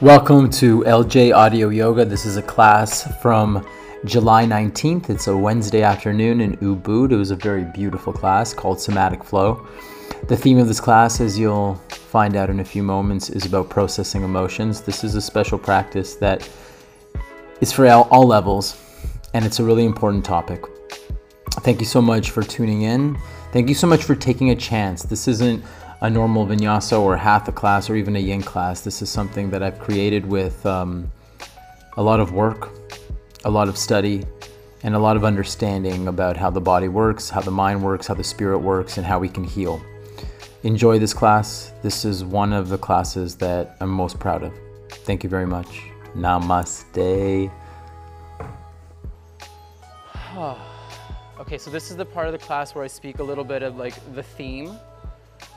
Welcome to LJ Audio Yoga. This is a class from July 19th. It's a Wednesday afternoon in Ubud. It was a very beautiful class called Somatic Flow. The theme of this class, as you'll find out in a few moments, is about processing emotions. This is a special practice that is for all, levels, and it's a really important topic. Thank you so much for tuning in. Thank you so much for taking a chance. This isn't a normal vinyasa or hatha class or even a yin class. This is something that I've created with um, a lot of work, a lot of study, and a lot of understanding about how the body works, how the mind works, how the spirit works, and how we can heal. Enjoy this class. This is one of the classes that I'm most proud of. Thank you very much. Namaste. okay, so this is the part of the class where I speak a little bit of like the theme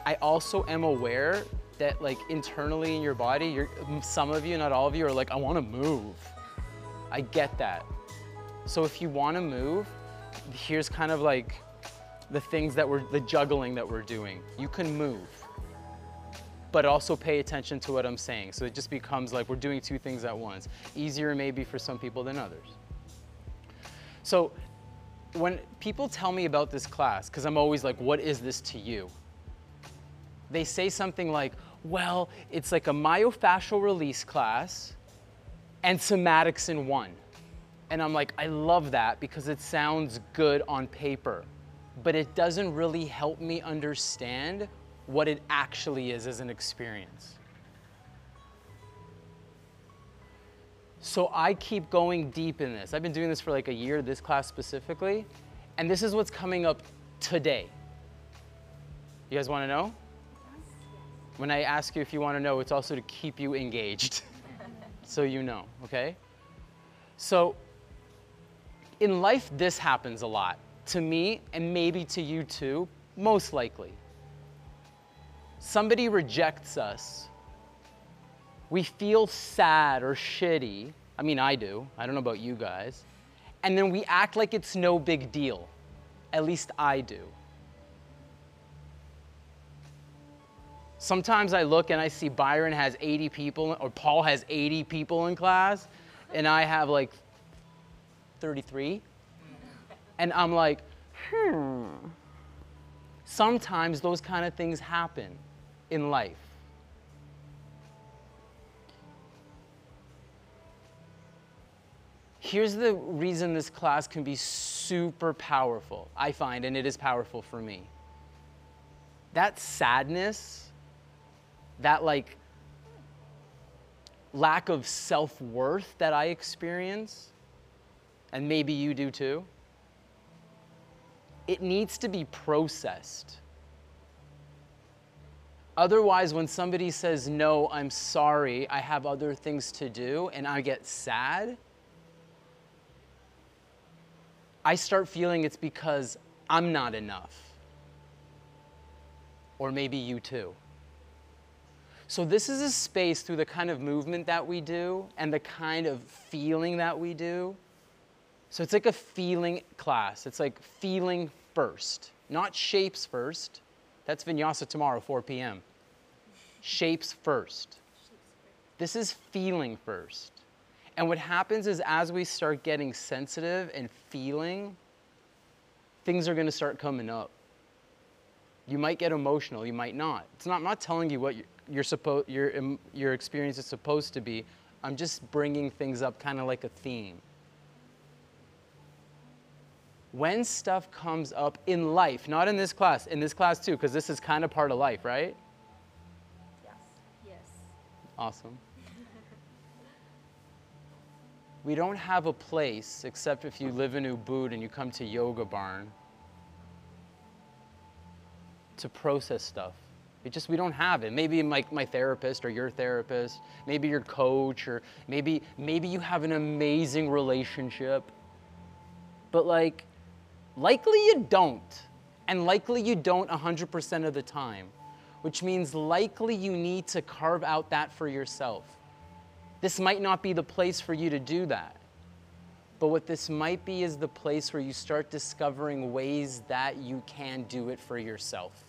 I also am aware that like internally in your body, you're, some of you, not all of you, are like, I want to move. I get that. So if you want to move, here's kind of like the things that we're, the juggling that we're doing. You can move, but also pay attention to what I'm saying. So it just becomes like we're doing two things at once. Easier maybe for some people than others. So when people tell me about this class, because I'm always like, what is this to you? They say something like, well, it's like a myofascial release class and somatics in one. And I'm like, I love that because it sounds good on paper, but it doesn't really help me understand what it actually is as an experience. So I keep going deep in this. I've been doing this for like a year, this class specifically, and this is what's coming up today. You guys want to know? When I ask you if you want to know, it's also to keep you engaged. so you know, okay? So in life, this happens a lot. To me, and maybe to you too, most likely. Somebody rejects us. We feel sad or shitty. I mean, I do. I don't know about you guys. And then we act like it's no big deal. At least I do. Sometimes I look and I see Byron has 80 people, or Paul has 80 people in class, and I have like 33. And I'm like, hmm. Sometimes those kind of things happen in life. Here's the reason this class can be super powerful, I find, and it is powerful for me. That sadness that like lack of self worth that I experience, and maybe you do too, it needs to be processed. Otherwise, when somebody says, No, I'm sorry, I have other things to do, and I get sad, I start feeling it's because I'm not enough. Or maybe you too. So this is a space through the kind of movement that we do and the kind of feeling that we do. So it's like a feeling class. It's like feeling first, not shapes first. That's vinyasa tomorrow, 4 p.m. Shapes first. This is feeling first. And what happens is as we start getting sensitive and feeling, things are going to start coming up. You might get emotional, you might not. It's not, I'm not telling you what you, your, suppo- your, your experience is supposed to be. I'm just bringing things up kind of like a theme. When stuff comes up in life, not in this class, in this class too, because this is kind of part of life, right? Yes. Yes. Awesome. we don't have a place, except if you live in Ubud and you come to Yoga Barn, to process stuff. It just, we don't have it. Maybe my, my therapist or your therapist, maybe your coach, or maybe, maybe you have an amazing relationship. But like, likely you don't. And likely you don't 100% of the time, which means likely you need to carve out that for yourself. This might not be the place for you to do that. But what this might be is the place where you start discovering ways that you can do it for yourself.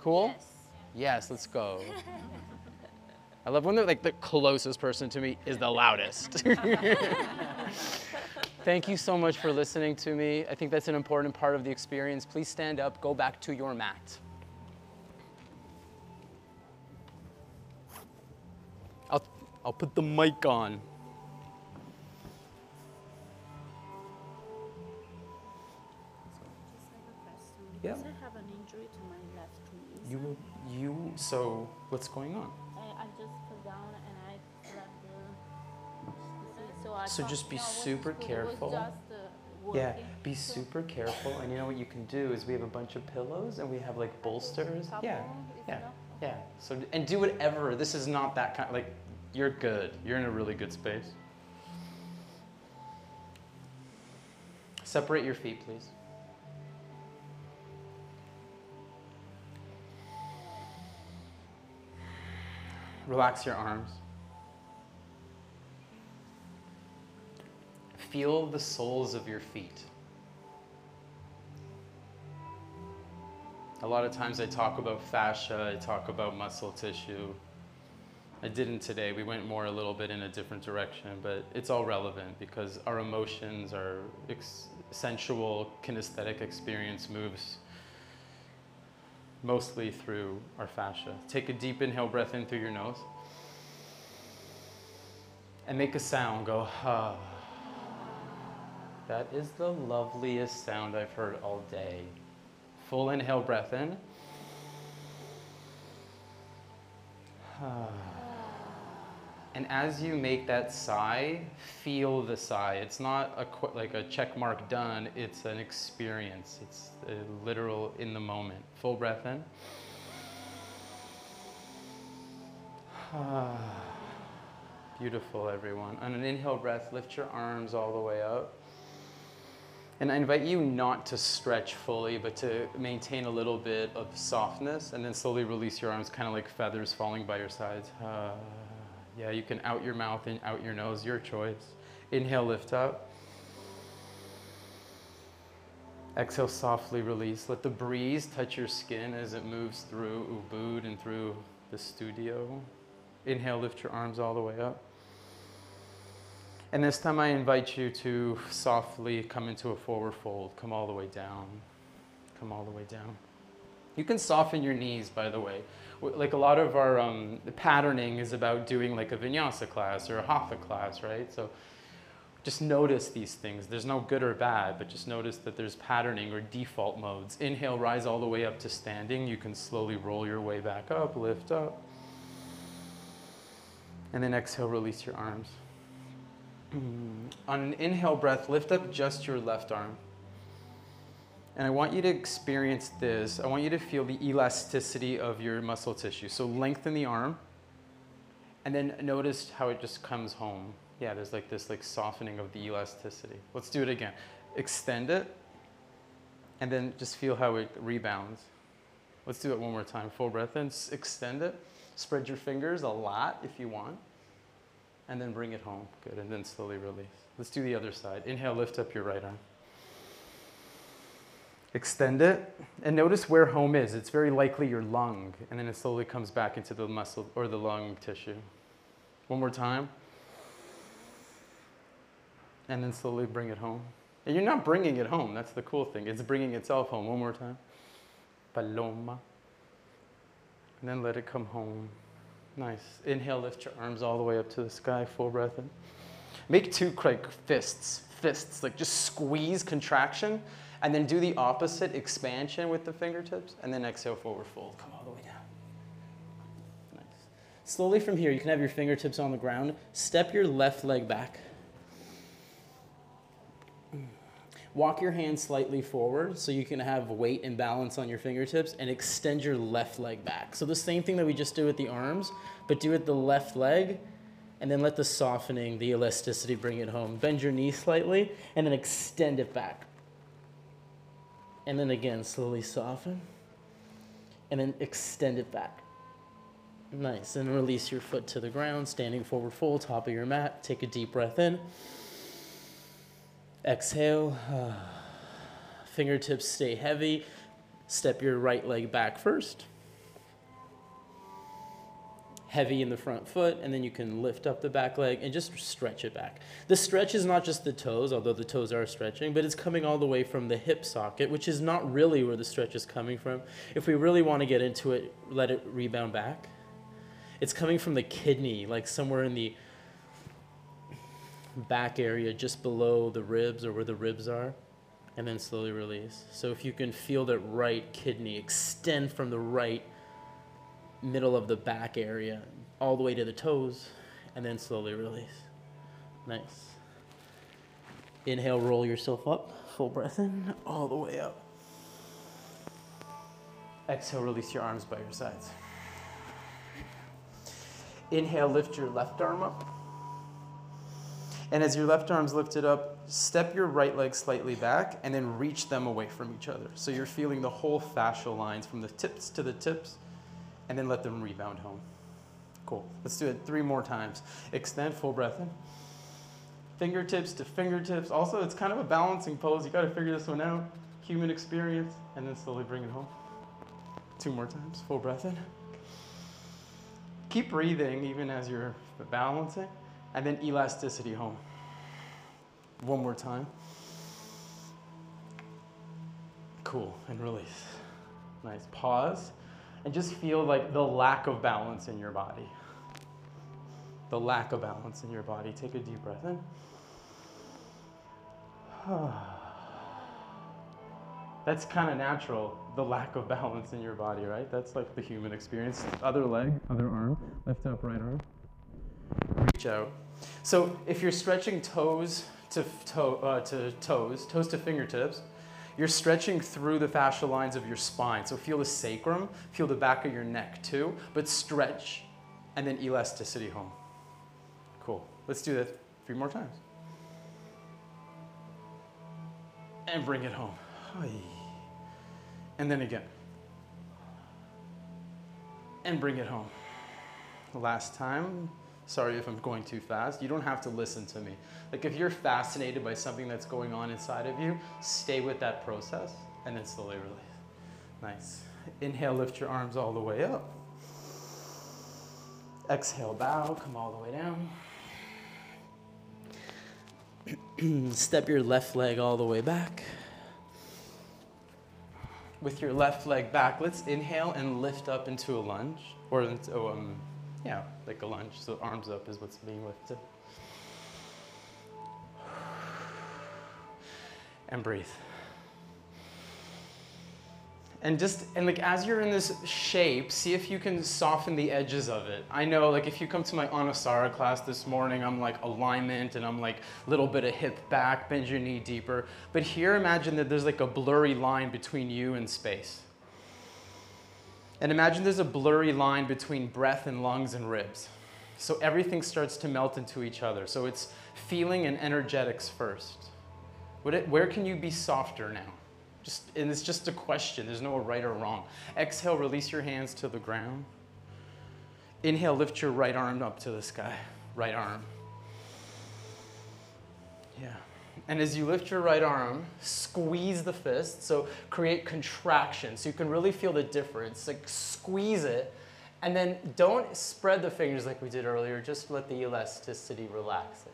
Cool? Yes. Yes, let's go. I love when they're like the closest person to me is the loudest. Thank you so much for listening to me. I think that's an important part of the experience. Please stand up, go back to your mat. I'll, I'll put the mic on. Yeah. Because I have an injury to my left knee. You, you, so what's going on? I, I just fell down and I grabbed the. So, I So just be super careful. Uh, Yeah, be super careful. And you know what you can do is we have a bunch of pillows and we have like bolsters. Yeah, yeah, yeah. So and do whatever. This is not that kind. Like you're good. You're in a really good space. Separate your feet, please. Relax your arms. Feel the soles of your feet. A lot of times I talk about fascia, I talk about muscle tissue. I didn't today. We went more a little bit in a different direction, but it's all relevant because our emotions, our sensual kinesthetic experience moves mostly through our fascia. Take a deep inhale breath in through your nose and make a sound. Go, ah. That is the loveliest sound I've heard all day. Full inhale breath in. Ah. And as you make that sigh, feel the sigh. It's not a like a check mark done, it's an experience. It's literal in the moment. Full breath in. Beautiful, everyone. On an inhale breath, lift your arms all the way up. And I invite you not to stretch fully, but to maintain a little bit of softness and then slowly release your arms, kind of like feathers falling by your sides. Ah. yeah, you can out your mouth and out your nose, your choice. Inhale, lift up. Exhale, softly release. Let the breeze touch your skin as it moves through Ubud and through the studio. Inhale, lift your arms all the way up. And this time I invite you to softly come into a forward fold. Come all the way down. Come all the way down. You can soften your knees, by the way. Like a lot of our um, patterning is about doing like a vinyasa class or a hatha class, right? So just notice these things. There's no good or bad, but just notice that there's patterning or default modes. Inhale, rise all the way up to standing. You can slowly roll your way back up, lift up. And then exhale, release your arms. On an inhale breath, lift up just your left arm. And I want you to experience this. I want you to feel the elasticity of your muscle tissue. So lengthen the arm and then notice how it just comes home. Yeah, there's like this like softening of the elasticity. Let's do it again. Extend it and then just feel how it rebounds. Let's do it one more time. Full breath in. Extend it. Spread your fingers a lot if you want. And then bring it home. Good. And then slowly release. Let's do the other side. Inhale, lift up your right arm. Extend it and notice where home is. It's very likely your lung, and then it slowly comes back into the muscle or the lung tissue. One more time. And then slowly bring it home. And you're not bringing it home. That's the cool thing. It's bringing itself home. One more time. Paloma. And then let it come home. Nice. Inhale, lift your arms all the way up to the sky. Full breath in. Make two like fists, fists, like just squeeze contraction, and then do the opposite expansion with the fingertips, and then exhale, forward fold. Come all the way down. Nice. Slowly from here, you can have your fingertips on the ground. Step your left leg back. Walk your hand slightly forward so you can have weight and balance on your fingertips and extend your left leg back. So the same thing that we just did with the arms, but do it the left leg and then let the softening, the elasticity bring it home. Bend your knee slightly and then extend it back. And then again, slowly soften and then extend it back. Nice. And release your foot to the ground, standing forward fold, top of your mat. Take a deep breath in. Exhale. Fingertips stay heavy. Step your right leg back first. Heavy in the front foot, and then you can lift up the back leg and just stretch it back. The stretch is not just the toes, although the toes are stretching, but it's coming all the way from the hip socket, which is not really where the stretch is coming from. If we really want to get into it, let it rebound back. It's coming from the kidney, like somewhere in the back area, just below the ribs or where the ribs are, and then slowly release. So if you can feel that right kidney extend from the right middle of the back area all the way to the toes and then slowly release. Nice. Inhale, roll yourself up. Full breath in, all the way up. Exhale, release your arms by your sides. Inhale, lift your left arm up. And as your left arm's lifted up, step your right leg slightly back and then reach them away from each other. So you're feeling the whole fascial lines from the tips to the tips and then let them rebound home. Cool. Let's do it three more times. Extend, full breath in. Fingertips to fingertips. Also, it's kind of a balancing pose. You got to figure this one out. Human experience, and then slowly bring it home. Two more times. Full breath in. Keep breathing even as you're balancing, and then elasticity home. One more time. Cool, and release. Nice. Pause and just feel like the lack of balance in your body. The lack of balance in your body. Take a deep breath in. That's kind of natural, the lack of balance in your body, right? That's like the human experience. Other leg, other arm, lift up right arm. Reach out. So if you're stretching toes to, toe, uh, to toes, toes to fingertips, you're stretching through the fascial lines of your spine. So feel the sacrum, feel the back of your neck too, but stretch and then elasticity home. Cool. Let's do that three more times. And bring it home. And then again. And bring it home. Last time. Sorry if I'm going too fast. You don't have to listen to me. Like if you're fascinated by something that's going on inside of you, stay with that process and then slowly release. Nice. Inhale, lift your arms all the way up. Exhale, bow, come all the way down. Step your left leg all the way back. With your left leg back, let's inhale and lift up into a lunge, or into, um, yeah, like a lunge. So arms up is what's being lifted. And breathe. And just, and like as you're in this shape, see if you can soften the edges of it. I know, like if you come to my Anusara class this morning, I'm like alignment and I'm like a little bit of hip back, bend your knee deeper. But here, imagine that there's like a blurry line between you and space. And imagine there's a blurry line between breath and lungs and ribs. So everything starts to melt into each other. So it's feeling and energetics first. It, where can you be softer now? Just, and it's just a question. There's no right or wrong. Exhale, release your hands to the ground. Inhale, lift your right arm up to the sky. Right arm. Yeah. And as you lift your right arm, squeeze the fist. So create contraction. So you can really feel the difference. Like squeeze it. And then don't spread the fingers like we did earlier. Just let the elasticity relax it.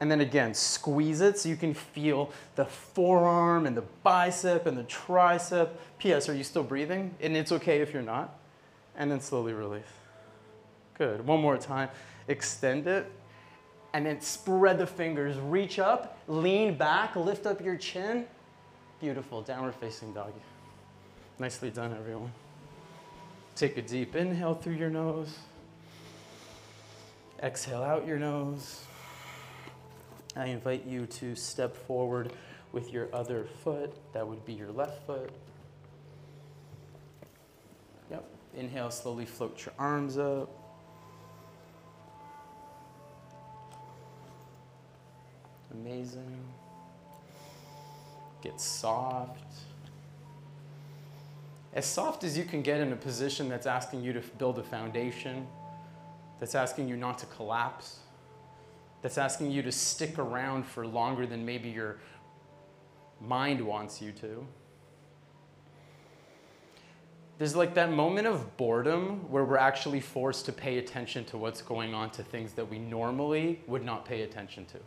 And then again, squeeze it so you can feel the forearm and the bicep and the tricep. P.S. Are you still breathing? And it's okay if you're not. And then slowly release. Good. One more time. Extend it and then spread the fingers. Reach up, lean back, lift up your chin. Beautiful, downward facing dog. Nicely done, everyone. Take a deep inhale through your nose. Exhale out your nose. I invite you to step forward with your other foot. That would be your left foot. Yep. Inhale, slowly float your arms up. Amazing. Get soft. As soft as you can get in a position that's asking you to build a foundation, that's asking you not to collapse, that's asking you to stick around for longer than maybe your mind wants you to. there's like that moment of boredom where we're actually forced to pay attention to what's going on to things that we normally would not pay attention to.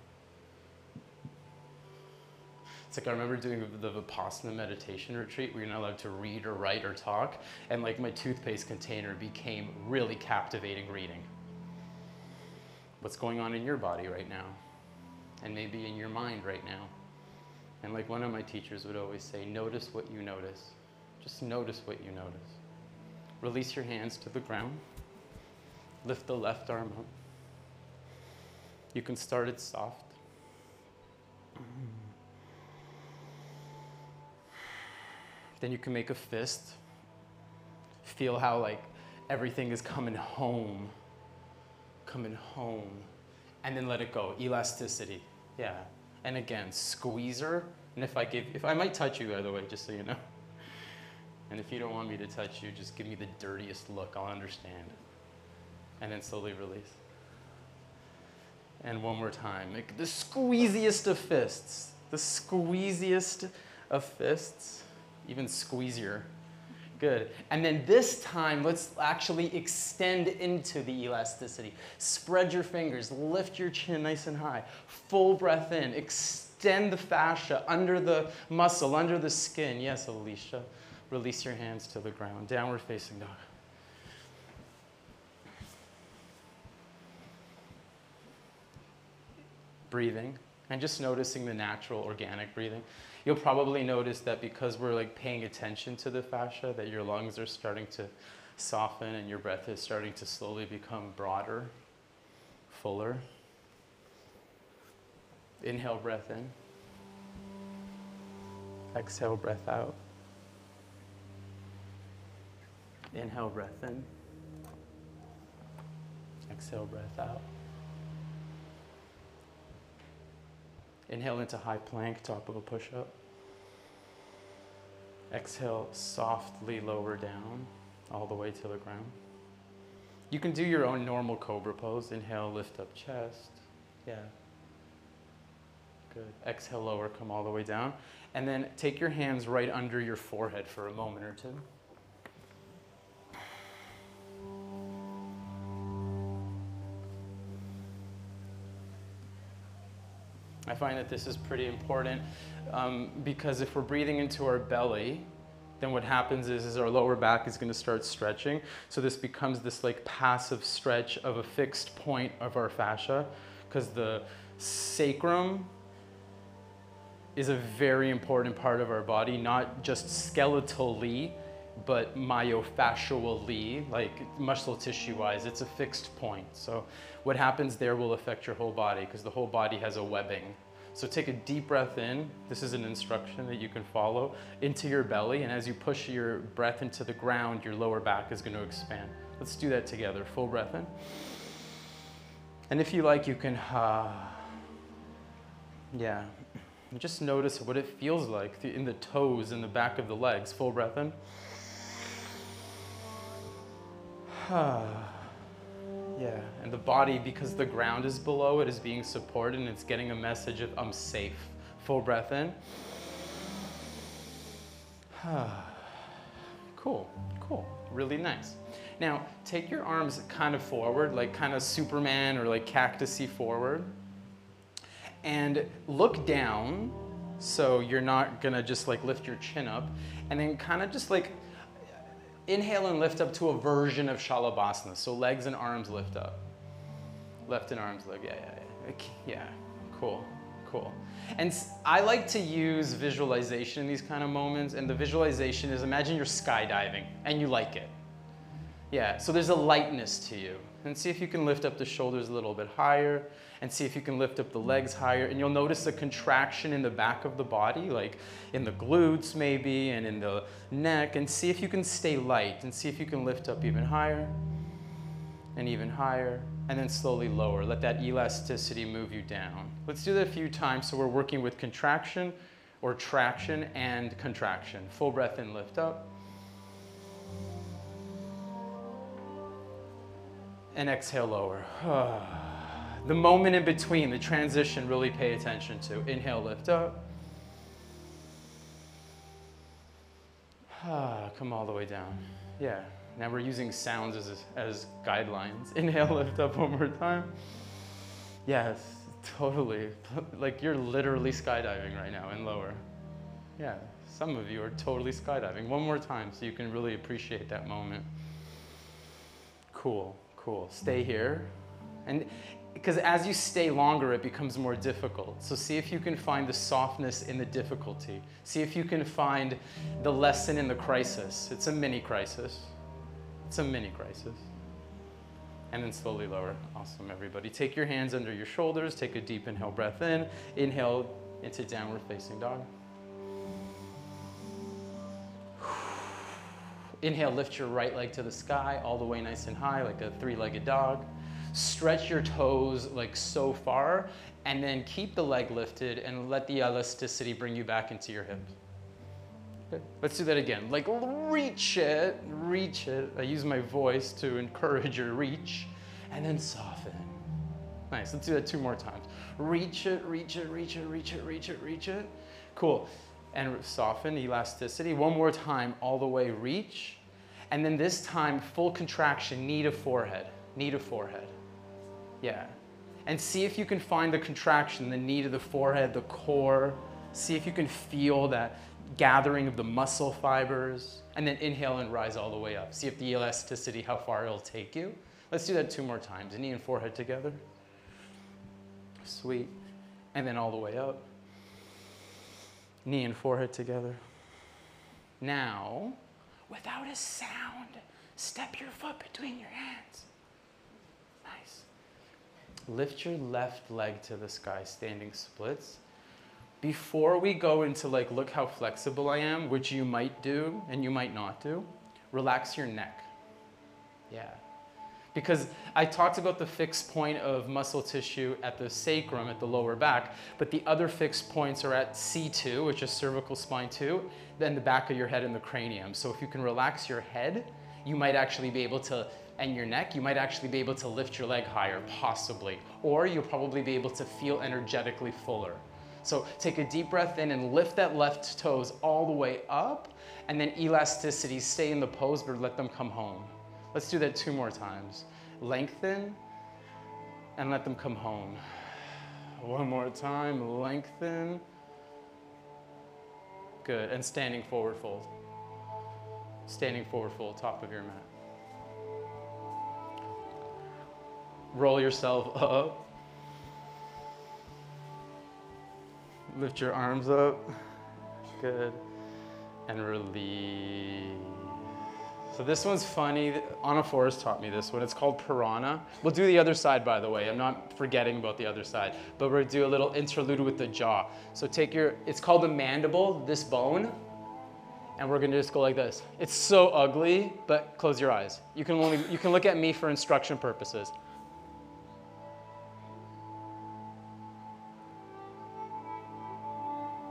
It's like I remember doing the Vipassana meditation retreat where you're not allowed to read or write or talk, and like my toothpaste container became really captivating reading. What's going on in your body right now? And maybe in your mind right now. And like one of my teachers would always say, notice what you notice. Just notice what you notice. Release your hands to the ground. Lift the left arm up. You can start it soft. Then you can make a fist. Feel how like everything is coming home. Coming home. And then let it go. Elasticity. Yeah. And again, squeezer. And if I give if I might touch you by the way, just so you know. And if you don't want me to touch you, just give me the dirtiest look. I'll understand. And then slowly release. And one more time. The squeeziest of fists. The squeeziest of fists. Even squeezier. Good. And then this time, let's actually extend into the elasticity. Spread your fingers, lift your chin nice and high. Full breath in. Extend the fascia under the muscle, under the skin. Yes, Alicia. Release your hands to the ground. Downward facing dog. Breathing and just noticing the natural organic breathing. You'll probably notice that because we're like paying attention to the fascia that your lungs are starting to soften and your breath is starting to slowly become broader, fuller. Inhale breath in. Exhale breath out. Inhale, breath in. Exhale, breath out. Inhale into high plank, top of a push up. Exhale, softly lower down, all the way to the ground. You can do your own normal cobra pose. Inhale, lift up chest. Yeah. Good. Exhale, lower, come all the way down. And then take your hands right under your forehead for a moment or two. I find that this is pretty important um, because if we're breathing into our belly, then what happens is, is our lower back is going to start stretching. So this becomes this like passive stretch of a fixed point of our fascia because the sacrum is a very important part of our body, not just skeletally, but myofascially, like muscle tissue wise, it's a fixed point. So what happens there will affect your whole body because the whole body has a webbing. So take a deep breath in. This is an instruction that you can follow into your belly. And as you push your breath into the ground, your lower back is going to expand. Let's do that together. Full breath in. And if you like, you can, uh, yeah, just notice what it feels like in the toes and the back of the legs. Full breath in. yeah, and the body, because the ground is below it, is being supported and it's getting a message of I'm safe. Full breath in. cool, cool, really nice. Now, take your arms kind of forward, like kind of Superman or like cactusy forward. And look down, so you're not gonna just like lift your chin up. And then kind of just like inhale and lift up to a version of Shalabhasana. So legs and arms lift up. Left and arms lift, yeah, yeah, yeah. Yeah, cool, cool. And I like to use visualization in these kind of moments. And the visualization is imagine you're skydiving and you like it. Yeah, so there's a lightness to you. And see if you can lift up the shoulders a little bit higher and see if you can lift up the legs higher. And you'll notice a contraction in the back of the body, like in the glutes maybe and in the neck. And see if you can stay light and see if you can lift up even higher and even higher and then slowly lower. Let that elasticity move you down. Let's do that a few times so we're working with contraction or traction and contraction. Full breath in, lift up. And exhale, lower. The moment in between, the transition, really pay attention to. Inhale, lift up. Come all the way down. Yeah. Now we're using sounds as, as guidelines. Inhale, lift up one more time. Yes, totally. Like you're literally skydiving right now and lower. Yeah, some of you are totally skydiving. One more time so you can really appreciate that moment. Cool, cool. Stay here. And because as you stay longer, it becomes more difficult. So see if you can find the softness in the difficulty. See if you can find the lesson in the crisis. It's a mini crisis. It's a mini crisis. And then slowly lower. Awesome, everybody. Take your hands under your shoulders. Take a deep inhale breath in. Inhale into downward facing dog. Inhale, lift your right leg to the sky, all the way nice and high, like a three legged dog. Stretch your toes like so far, and then keep the leg lifted and let the elasticity bring you back into your hip. Let's do that again. Like reach it, reach it. I use my voice to encourage your reach, and then soften. Nice. Let's do that two more times. Reach it, reach it, reach it, reach it, reach it, reach it. Cool and soften, elasticity. One more time, all the way reach. And then this time, full contraction, knee to forehead, knee to forehead. Yeah. And see if you can find the contraction, the knee to the forehead, the core. See if you can feel that gathering of the muscle fibers. And then inhale and rise all the way up. See if the elasticity, how far it'll take you. Let's do that two more times. Knee and forehead together. Sweet. And then all the way up knee and forehead together. Now, without a sound, step your foot between your hands. Nice. Lift your left leg to the sky, standing splits. Before we go into like, look how flexible I am, which you might do and you might not do, relax your neck. Yeah because I talked about the fixed point of muscle tissue at the sacrum, at the lower back, but the other fixed points are at C2, which is cervical spine 2, then the back of your head and the cranium. So if you can relax your head, you might actually be able to, and your neck, you might actually be able to lift your leg higher, possibly. Or you'll probably be able to feel energetically fuller. So take a deep breath in and lift that left toes all the way up, and then elasticity, stay in the pose, but let them come home. Let's do that two more times. Lengthen and let them come home. One more time, lengthen. Good, and standing forward fold. Standing forward fold, top of your mat. Roll yourself up. Lift your arms up. Good. And release. So this one's funny. Ana Forrest taught me this one. It's called Piranha. We'll do the other side, by the way. I'm not forgetting about the other side. But we're gonna do a little interlude with the jaw. So take your, it's called the mandible, this bone. And we're gonna just go like this. It's so ugly, but close your eyes. You can only, you can look at me for instruction purposes.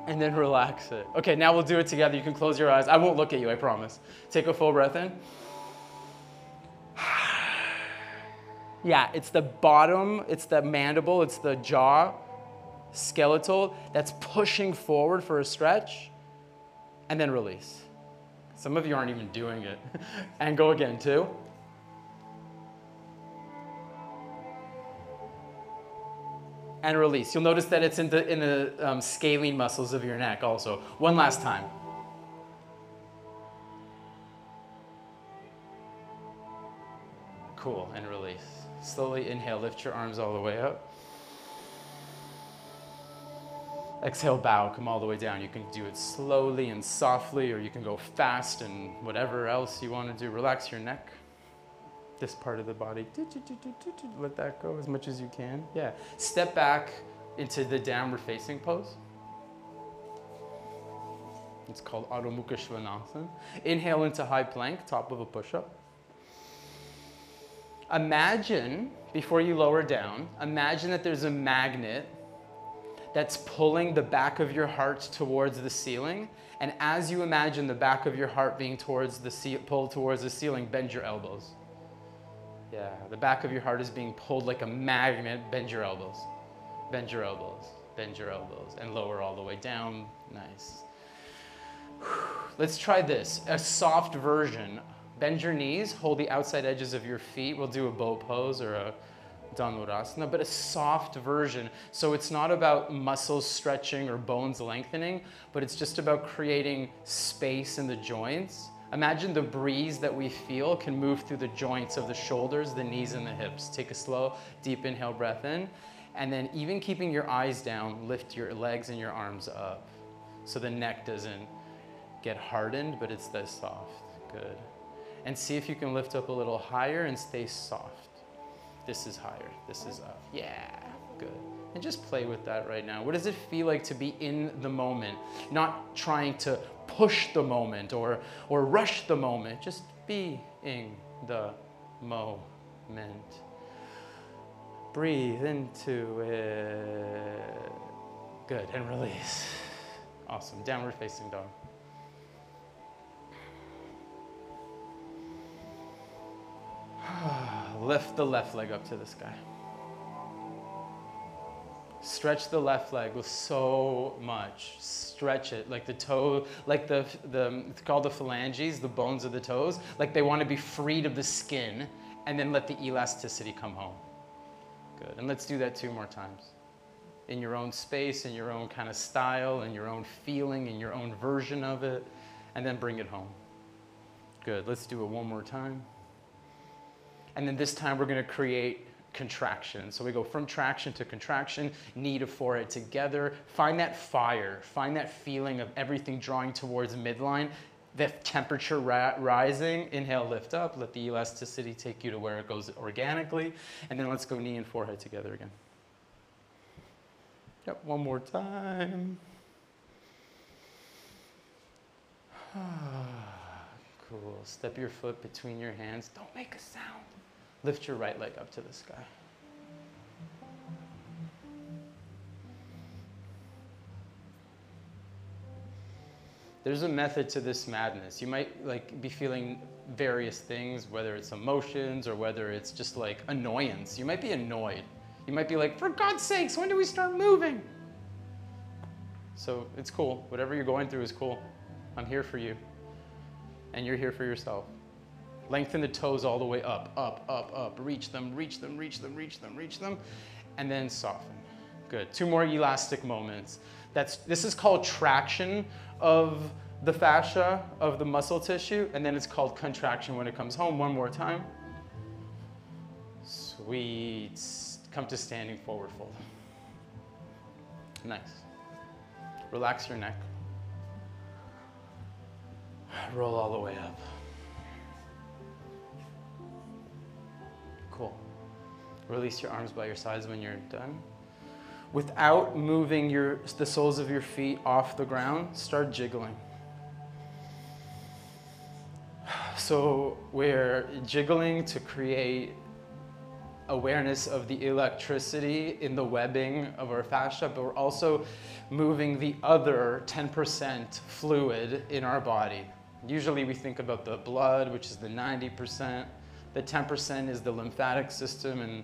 And then relax it. Okay, now we'll do it together. You can close your eyes. I won't look at you, I promise. Take a full breath in. yeah, it's the bottom, it's the mandible, it's the jaw, skeletal that's pushing forward for a stretch, and then release. Some of you aren't even doing it. and go again, too. And release. You'll notice that it's in the, in the um, scalene muscles of your neck also. One last time. Cool, and release. Slowly inhale, lift your arms all the way up. Exhale, bow, come all the way down. You can do it slowly and softly, or you can go fast and whatever else you want to do. Relax your neck this part of the body. Let that go as much as you can. Yeah. Step back into the downward facing pose. It's called Adho Mukha Svanasana. Inhale into high plank, top of a push-up. Imagine, before you lower down, imagine that there's a magnet that's pulling the back of your heart towards the ceiling. And as you imagine the back of your heart being towards the pulled towards the ceiling, bend your elbows. Yeah, the back of your heart is being pulled like a magnet. Bend your elbows. Bend your elbows. Bend your elbows. And lower all the way down. Nice. Let's try this, a soft version. Bend your knees, hold the outside edges of your feet. We'll do a bow pose or a Dhanurasana, but a soft version. So it's not about muscles stretching or bones lengthening, but it's just about creating space in the joints. Imagine the breeze that we feel can move through the joints of the shoulders, the knees, and the hips. Take a slow, deep inhale breath in, and then even keeping your eyes down, lift your legs and your arms up so the neck doesn't get hardened, but it's this soft. Good. And see if you can lift up a little higher and stay soft. This is higher, this is up. Yeah, good. And just play with that right now. What does it feel like to be in the moment? Not trying to push the moment or, or rush the moment. Just be in the moment. Breathe into it. Good, and release. Awesome. Downward facing dog. Lift the left leg up to the sky. Stretch the left leg with so much. Stretch it like the toe, like the, the it's called the phalanges, the bones of the toes, like they want to be freed of the skin and then let the elasticity come home. Good. And let's do that two more times. In your own space, in your own kind of style, in your own feeling, in your own version of it, and then bring it home. Good. Let's do it one more time. And then this time we're going to create contraction. So we go from traction to contraction, knee to forehead together. Find that fire, find that feeling of everything drawing towards midline, the temperature rising. Inhale, lift up, let the elasticity take you to where it goes organically. And then let's go knee and forehead together again. Yep, one more time. cool. Step your foot between your hands. Don't make a sound. Lift your right leg up to the sky. There's a method to this madness. You might like be feeling various things, whether it's emotions or whether it's just like annoyance. You might be annoyed. You might be like, for God's sakes, when do we start moving? So it's cool. Whatever you're going through is cool. I'm here for you. And you're here for yourself. Lengthen the toes all the way up, up, up, up. Reach them, reach them, reach them, reach them, reach them. And then soften. Good. Two more elastic moments. That's, this is called traction of the fascia, of the muscle tissue. And then it's called contraction when it comes home. One more time. Sweet. Come to standing forward fold. Nice. Relax your neck. Roll all the way up. Release your arms by your sides when you're done. Without moving your, the soles of your feet off the ground, start jiggling. So we're jiggling to create awareness of the electricity in the webbing of our fascia, but we're also moving the other 10% fluid in our body. Usually we think about the blood, which is the 90%. The 10% is the lymphatic system, and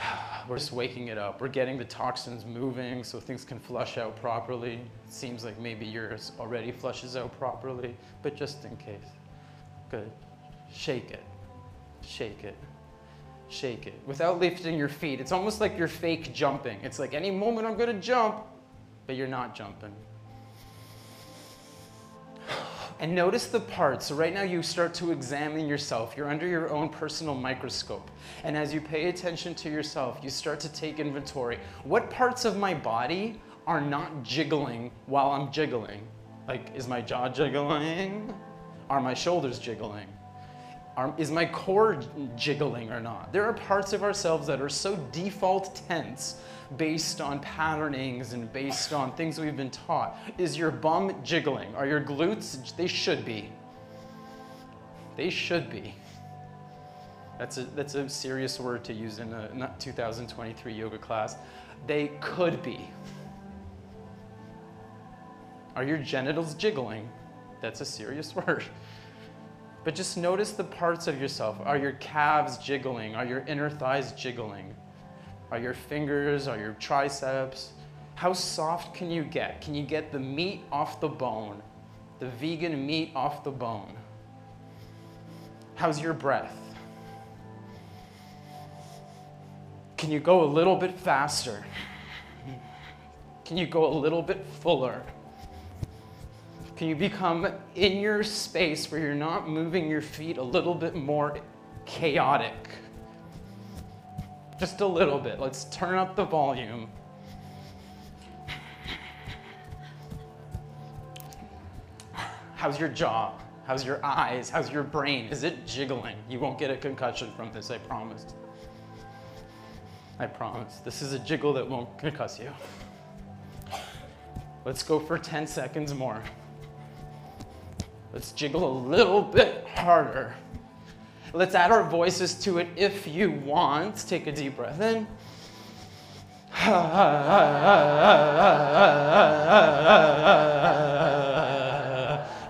we're just waking it up. We're getting the toxins moving so things can flush out properly. It seems like maybe yours already flushes out properly, but just in case. Good. Shake it. Shake it. Shake it. Without lifting your feet. It's almost like you're fake jumping. It's like any moment I'm to jump, but you're not jumping and notice the parts. So right now you start to examine yourself. You're under your own personal microscope. And as you pay attention to yourself, you start to take inventory. What parts of my body are not jiggling while I'm jiggling? Like, is my jaw jiggling? Are my shoulders jiggling? Are, is my core jiggling or not? There are parts of ourselves that are so default tense based on patternings and based on things we've been taught. Is your bum jiggling? Are your glutes? They should be. They should be. That's a, that's a serious word to use in a 2023 yoga class. They could be. Are your genitals jiggling? That's a serious word. But just notice the parts of yourself. Are your calves jiggling? Are your inner thighs jiggling? Are your fingers, are your triceps? How soft can you get? Can you get the meat off the bone the vegan meat off the bone. How's your breath? Can you go a little bit faster? Can you go a little bit fuller? Can you become in your space where you're not moving your feet a little bit more chaotic? Just a little bit. Let's turn up the volume. How's your jaw? How's your eyes? How's your brain? Is it jiggling? You won't get a concussion from this, I promise. I promise. This is a jiggle that won't concuss you. Let's go for 10 seconds more. Let's jiggle a little bit harder. Let's add our voices to it if you want. Take a deep breath in.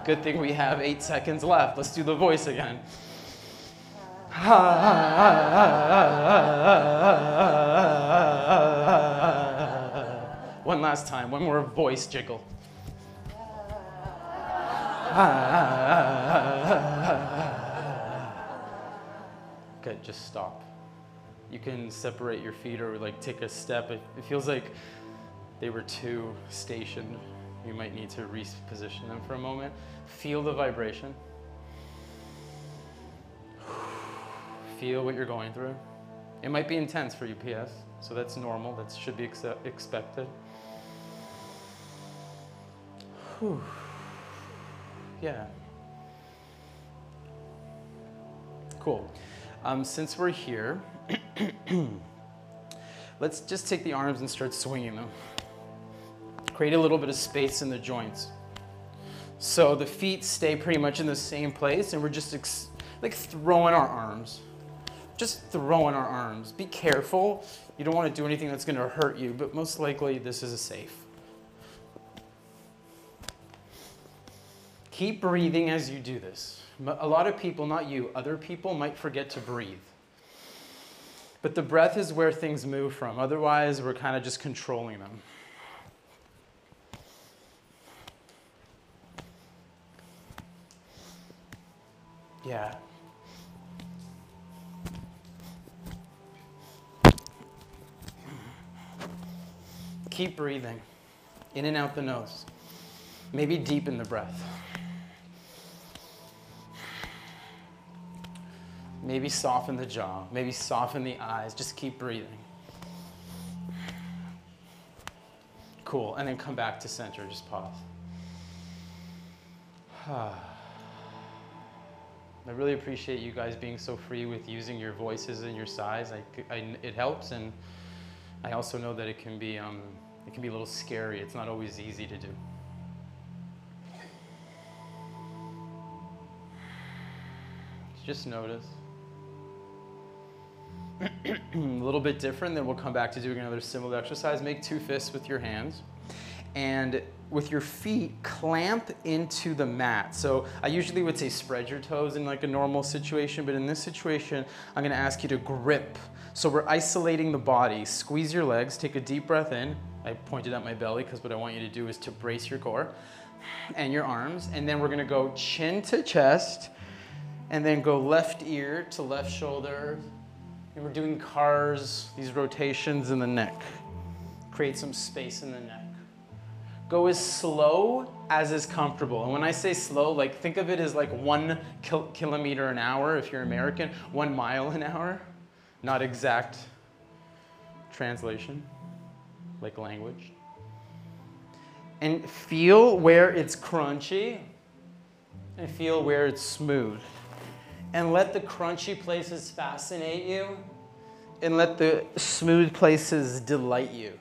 Good thing we have eight seconds left. Let's do the voice again. One last time, one more voice jiggle. Good, just stop. You can separate your feet or like take a step. It, it feels like they were too stationed. You might need to reposition them for a moment. Feel the vibration. Feel what you're going through. It might be intense for you, PS, so that's normal. That should be accept- expected. Whew. Yeah. Cool. Um, since we're here, let's just take the arms and start swinging them. Create a little bit of space in the joints. So the feet stay pretty much in the same place, and we're just like throwing our arms. Just throwing our arms. Be careful. You don't want to do anything that's going to hurt you, but most likely this is a safe. Keep breathing as you do this. A lot of people, not you, other people might forget to breathe. But the breath is where things move from. Otherwise, we're kind of just controlling them. Yeah. Keep breathing in and out the nose. Maybe deepen the breath. Maybe soften the jaw. Maybe soften the eyes. Just keep breathing. Cool. And then come back to center. Just pause. I really appreciate you guys being so free with using your voices and your size. I, I, it helps, and I also know that it can be um, it can be a little scary. It's not always easy to do. Just notice. a little bit different, then we'll come back to doing another similar exercise. Make two fists with your hands. And with your feet, clamp into the mat. So I usually would say spread your toes in like a normal situation, but in this situation, I'm gonna ask you to grip. So we're isolating the body. Squeeze your legs, take a deep breath in. I pointed at my belly because what I want you to do is to brace your core and your arms. And then we're gonna go chin to chest, and then go left ear to left shoulder. And we're doing cars, these rotations in the neck. Create some space in the neck. Go as slow as is comfortable. And when I say slow, like think of it as like one kil- kilometer an hour if you're American, one mile an hour, not exact translation, like language. And feel where it's crunchy and feel where it's smooth. And let the crunchy places fascinate you and let the smooth places delight you.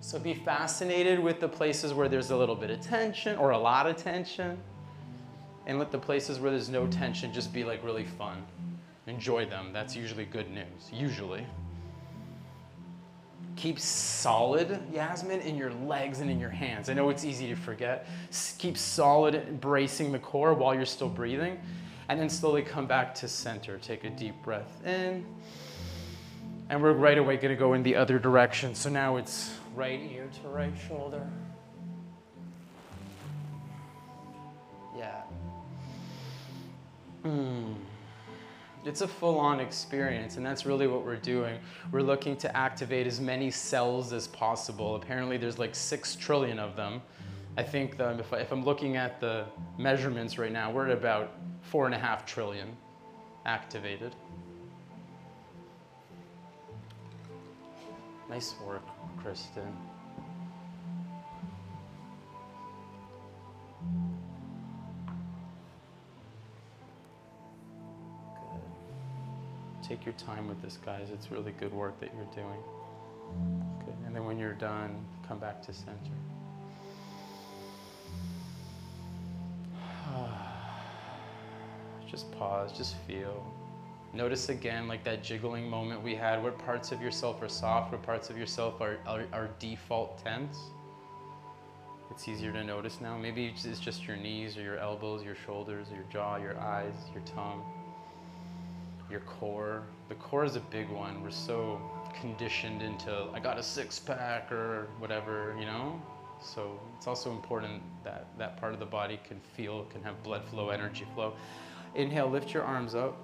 So be fascinated with the places where there's a little bit of tension or a lot of tension. And let the places where there's no tension just be like really fun. Enjoy them. That's usually good news. Usually. Keep solid, Yasmin, in your legs and in your hands. I know it's easy to forget. Keep solid, bracing the core while you're still breathing. And then slowly come back to center. Take a deep breath in. And we're right away to go in the other direction. So now it's right ear to right shoulder. Yeah. Mm. It's a full-on experience, and that's really what we're doing. We're looking to activate as many cells as possible. Apparently, there's like six trillion of them. I think that if, I, if I'm looking at the measurements right now, we're at about four and a half trillion activated. Nice work, Kristen. Good. Take your time with this, guys. It's really good work that you're doing. Good. And then when you're done, come back to center. Just pause, just feel. Notice again, like that jiggling moment we had, what parts of yourself are soft, what parts of yourself are, are, are default tense. It's easier to notice now. Maybe it's just your knees or your elbows, your shoulders, your jaw, your eyes, your tongue, your core. The core is a big one. We're so conditioned into, I got a six pack or whatever, you know? So it's also important that that part of the body can feel, can have blood flow, energy flow. Inhale, lift your arms up.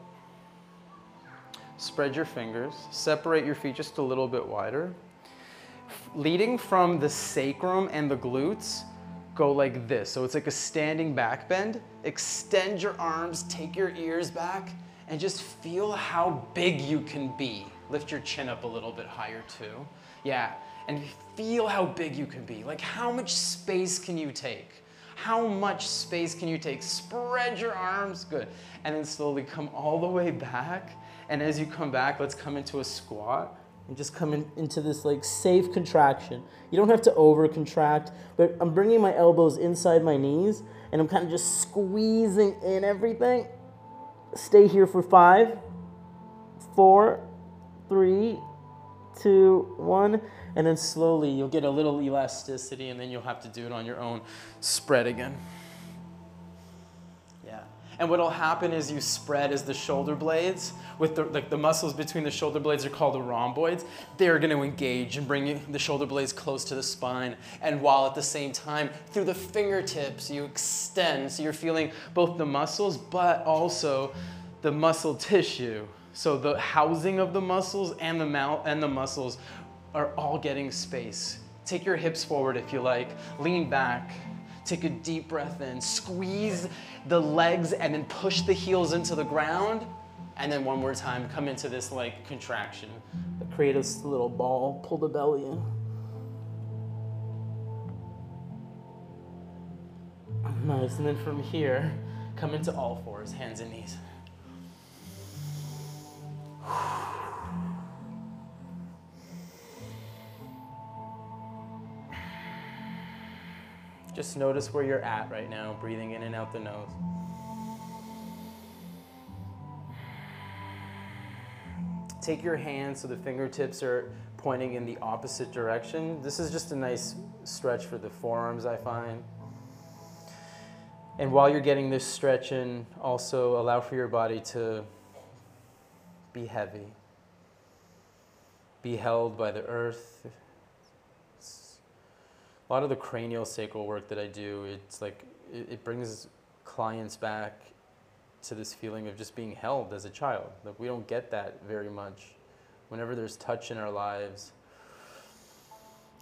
Spread your fingers. Separate your feet just a little bit wider. Leading from the sacrum and the glutes, go like this. So it's like a standing back bend. Extend your arms, take your ears back, and just feel how big you can be. Lift your chin up a little bit higher too. Yeah, and feel how big you can be. Like how much space can you take? How much space can you take? Spread your arms, good. And then slowly come all the way back. And as you come back, let's come into a squat and just come in, into this like safe contraction. You don't have to over contract, but I'm bringing my elbows inside my knees and I'm kind of just squeezing in everything. Stay here for five, four, three, two, one and then slowly you'll get a little elasticity and then you'll have to do it on your own spread again. And what'll happen is you spread as the shoulder blades with the, like the muscles between the shoulder blades are called the rhomboids. They're to engage and bring the shoulder blades close to the spine. And while at the same time, through the fingertips, you extend. So you're feeling both the muscles, but also the muscle tissue. So the housing of the muscles and the mouth and the muscles are all getting space. Take your hips forward if you like, lean back, take a deep breath in, squeeze the legs and then push the heels into the ground. And then one more time, come into this like contraction. Create a little ball, pull the belly in. Nice, and then from here, come into all fours, hands and knees. Just notice where you're at right now, breathing in and out the nose. Take your hands so the fingertips are pointing in the opposite direction. This is just a nice stretch for the forearms, I find. And while you're getting this stretch in, also allow for your body to be heavy, be held by the earth, a lot of the cranial sacral work that I do, it's like it, it, brings clients back to this feeling of just being held as a child. Like we don't get that very much. Whenever there's touch in our lives,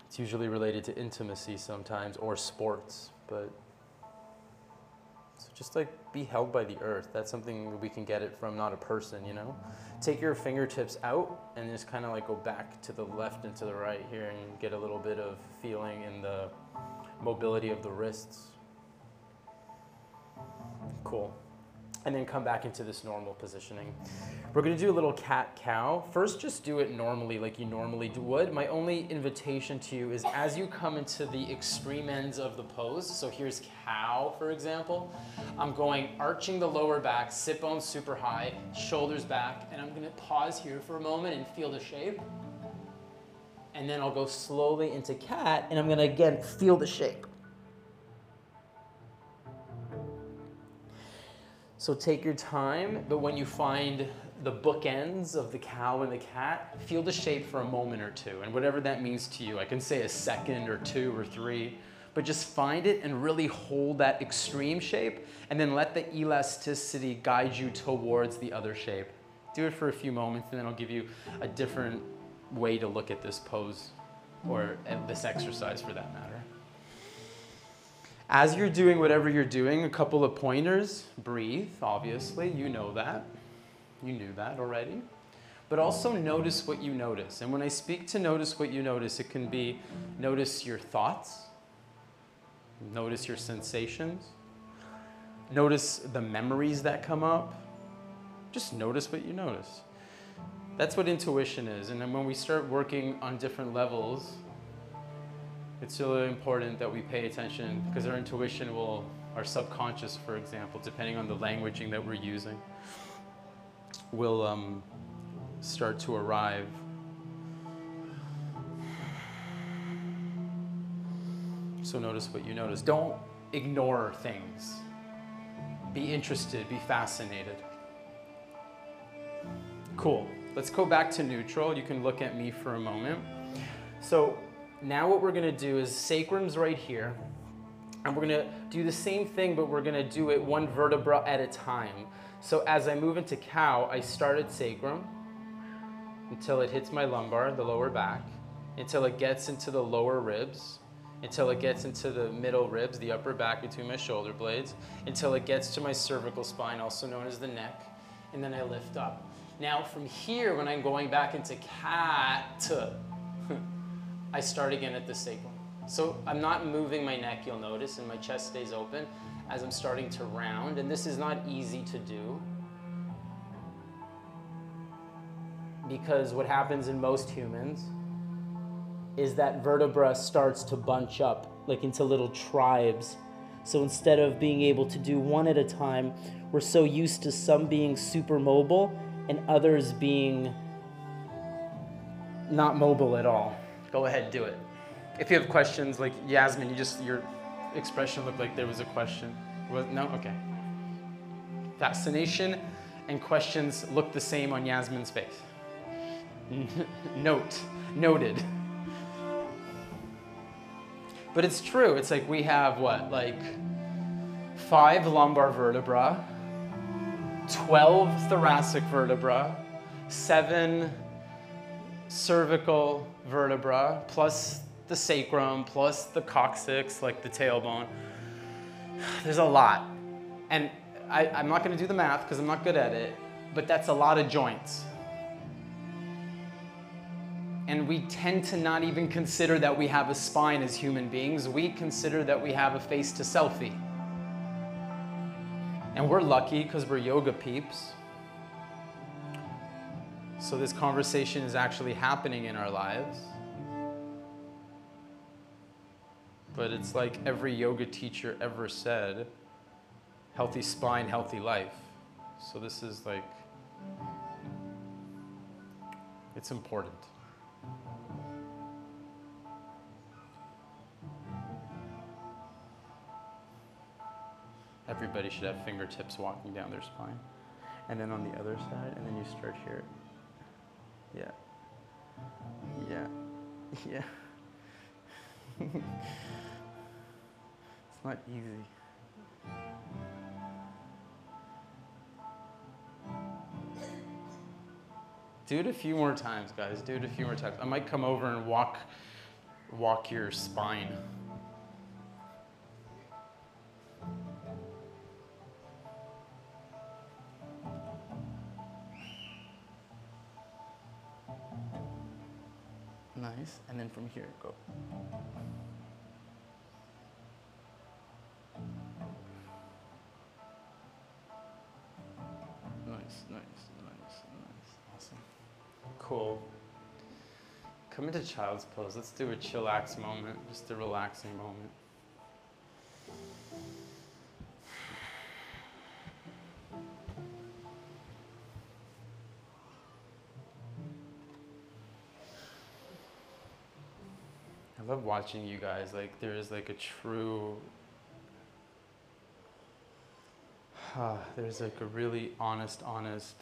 it's usually related to intimacy sometimes or sports, but so just like be held by the earth. That's something we can get it from, not a person, you know? Take your fingertips out and just kind of like go back to the left and to the right here and get a little bit of feeling in the mobility of the wrists. Cool and then come back into this normal positioning. We're gonna do a little cat-cow. First, just do it normally like you normally would. My only invitation to you is as you come into the extreme ends of the pose, so here's cow, for example, I'm going arching the lower back, sit bones super high, shoulders back, and I'm gonna pause here for a moment and feel the shape. And then I'll go slowly into cat, and I'm gonna again feel the shape. So take your time, but when you find the bookends of the cow and the cat, feel the shape for a moment or two, and whatever that means to you. I can say a second or two or three, but just find it and really hold that extreme shape and then let the elasticity guide you towards the other shape. Do it for a few moments and then I'll give you a different way to look at this pose or uh, this exercise for that matter. As you're doing whatever you're doing, a couple of pointers, breathe, obviously, you know that. You knew that already. But also notice what you notice. And when I speak to notice what you notice, it can be notice your thoughts, notice your sensations, notice the memories that come up. Just notice what you notice. That's what intuition is. And then when we start working on different levels, it's really important that we pay attention because our intuition will, our subconscious, for example, depending on the languaging that we're using, will um, start to arrive. So notice what you notice. Don't ignore things. Be interested, be fascinated. Cool. Let's go back to neutral. You can look at me for a moment. So now what we're gonna do is sacrum's right here. And we're gonna do the same thing, but we're gonna do it one vertebra at a time. So as I move into cow, I start at sacrum until it hits my lumbar, the lower back, until it gets into the lower ribs, until it gets into the middle ribs, the upper back between my shoulder blades, until it gets to my cervical spine, also known as the neck, and then I lift up. Now from here, when I'm going back into cat, I start again at the sacrum. So I'm not moving my neck, you'll notice, and my chest stays open as I'm starting to round, and this is not easy to do. Because what happens in most humans is that vertebra starts to bunch up like into little tribes. So instead of being able to do one at a time, we're so used to some being super mobile and others being not mobile at all. Go ahead, do it. If you have questions, like Yasmin, you just your expression looked like there was a question. Was no? Okay. Fascination and questions look the same on Yasmin's face. Note, noted. But it's true. It's like we have what, like five lumbar vertebra, 12 thoracic vertebra, seven cervical vertebra, plus the sacrum, plus the coccyx, like the tailbone. There's a lot. And I, am not going to do the math because I'm not good at it, but that's a lot of joints. And we tend to not even consider that we have a spine as human beings. We consider that we have a face to selfie. And we're lucky because we're yoga peeps. So this conversation is actually happening in our lives. But it's like every yoga teacher ever said healthy spine, healthy life. So this is like, it's important. Everybody should have fingertips walking down their spine. And then on the other side, and then you start here. Yeah. Yeah. Yeah. it's not easy. Do it a few more times, guys. Do it a few more times. I might come over and walk walk your spine. Nice. And then from here, go. Nice, nice, nice, nice. Awesome. Cool. Come into child's pose. Let's do a chillax moment, just a relaxing moment. I love watching you guys. Like there is like a true uh, there's like a really honest, honest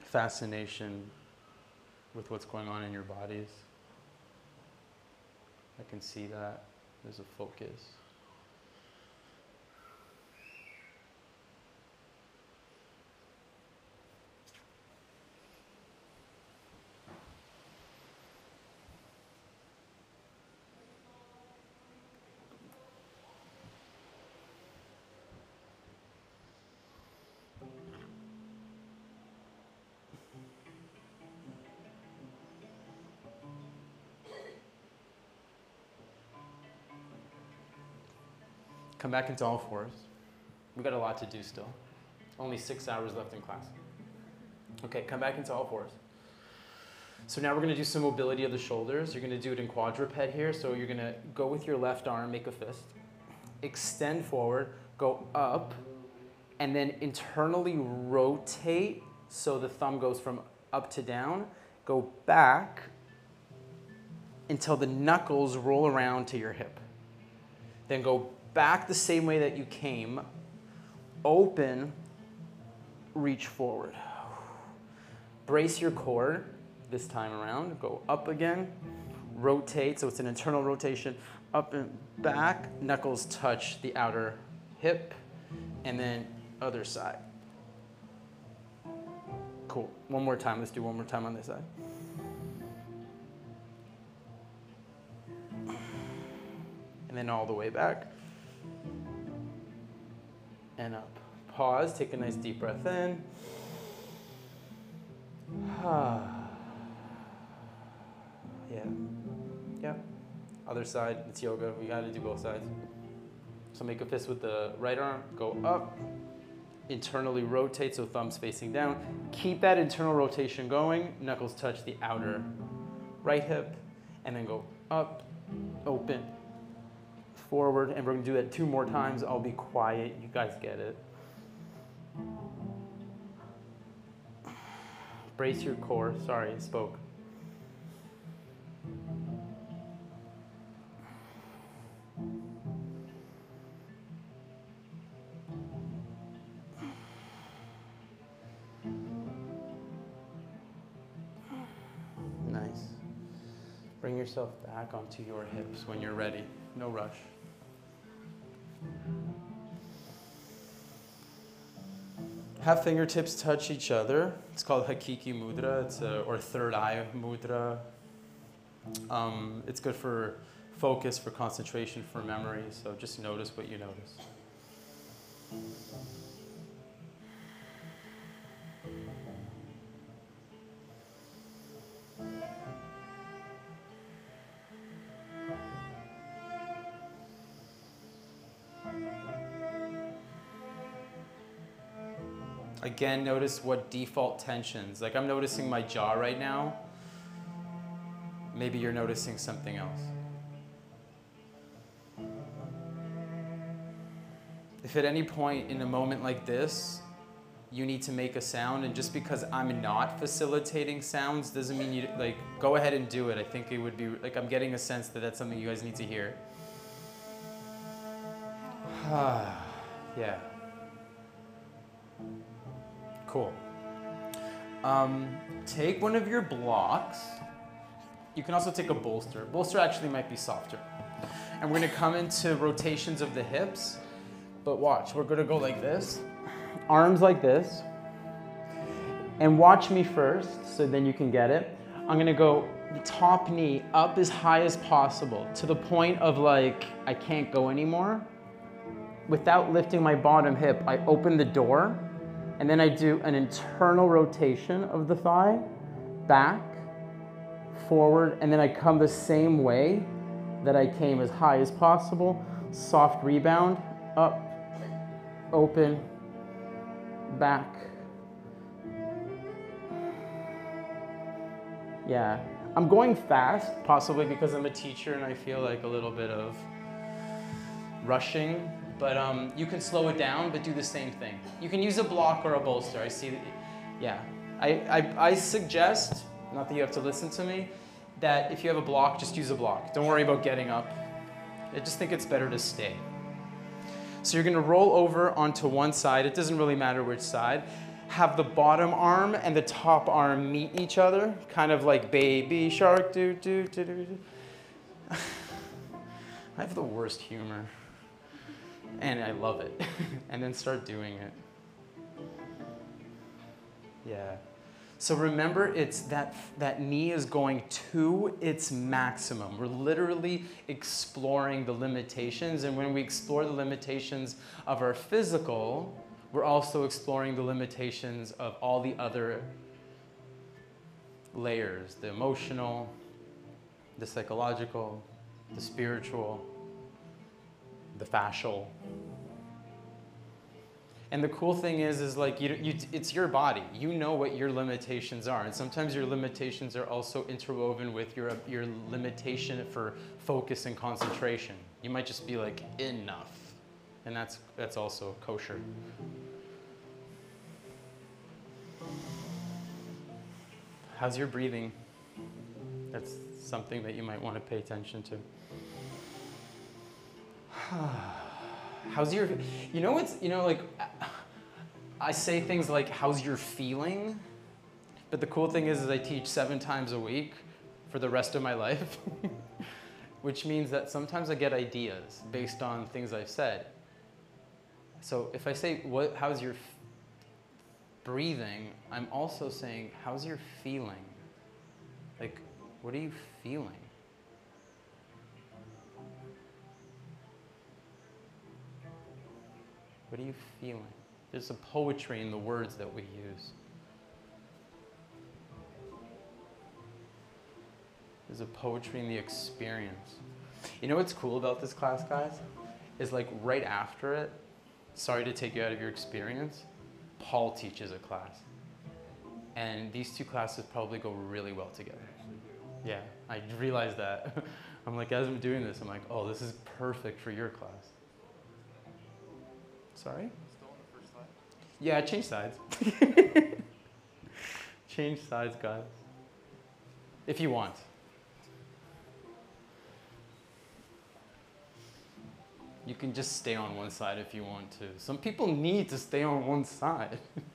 fascination with what's going on in your bodies. I can see that. There's a focus. Come back into all fours. We've got a lot to do still. Only six hours left in class. Okay, come back into all fours. So now we're gonna do some mobility of the shoulders. You're gonna do it in quadruped here. So you're gonna go with your left arm, make a fist, extend forward, go up, and then internally rotate so the thumb goes from up to down, go back until the knuckles roll around to your hip. Then go back the same way that you came, open, reach forward. Brace your core this time around. Go up again, rotate, so it's an internal rotation, up and back, knuckles touch the outer hip, and then other side. Cool. One more time. Let's do one more time on this side. And then all the way back and up. Pause, take a nice deep breath in. yeah. Yeah. Other side, it's yoga. We gotta do both sides. So make a fist with the right arm, go up, internally rotate so thumbs facing down. Keep that internal rotation going. Knuckles touch the outer right hip, and then go up, open, forward, and we're gonna do it two more times. I'll be quiet, you guys get it. Brace your core. Sorry, I spoke. Nice. Bring yourself back onto your hips when you're ready. No rush. Have fingertips touch each other. It's called Hakini Mudra. It's a, or third eye mudra. Um, it's good for focus, for concentration, for memory. So just notice what you notice. Again, notice what default tensions. Like I'm noticing my jaw right now. Maybe you're noticing something else. If at any point in a moment like this, you need to make a sound, and just because I'm not facilitating sounds doesn't mean you, like, go ahead and do it. I think it would be, like, I'm getting a sense that that's something you guys need to hear. yeah. Cool. Um, take one of your blocks. You can also take a bolster. Bolster actually might be softer. And we're gonna come into rotations of the hips. But watch, we're gonna go like this. Arms like this. And watch me first, so then you can get it. I'm gonna go top knee up as high as possible to the point of like, I can't go anymore. Without lifting my bottom hip, I open the door and then I do an internal rotation of the thigh, back, forward, and then I come the same way that I came as high as possible. Soft rebound, up, open, back. Yeah, I'm going fast, possibly because I'm a teacher and I feel like a little bit of rushing, but um, you can slow it down, but do the same thing. You can use a block or a bolster. I see, yeah. I, I, I suggest, not that you have to listen to me, that if you have a block, just use a block. Don't worry about getting up. I just think it's better to stay. So you're gonna roll over onto one side. It doesn't really matter which side. Have the bottom arm and the top arm meet each other, kind of like baby shark, do, do, do, do, do. I have the worst humor. And I love it. and then start doing it. Yeah. So remember, it's that that knee is going to its maximum. We're literally exploring the limitations, and when we explore the limitations of our physical, we're also exploring the limitations of all the other layers: the emotional, the psychological, the spiritual, the fascial. And the cool thing is, is like you, you, it's your body. You know what your limitations are, and sometimes your limitations are also interwoven with your your limitation for focus and concentration. You might just be like enough, and that's that's also kosher. How's your breathing? That's something that you might want to pay attention to. how's your you know what's you know like i say things like how's your feeling? But the cool thing is, is i teach seven times a week for the rest of my life which means that sometimes i get ideas based on things i've said. So if i say what how's your breathing i'm also saying how's your feeling? Like what are you feeling What are you feeling? There's a poetry in the words that we use. There's a poetry in the experience. You know what's cool about this class, guys? Is like right after it, sorry to take you out of your experience, Paul teaches a class. And these two classes probably go really well together. Yeah, I realized that. I'm like, as I'm doing this, I'm like, oh, this is perfect for your class. Sorry? Still on the first slide? Yeah, change sides. change sides, guys. If you want. You can just stay on one side if you want to. Some people need to stay on one side.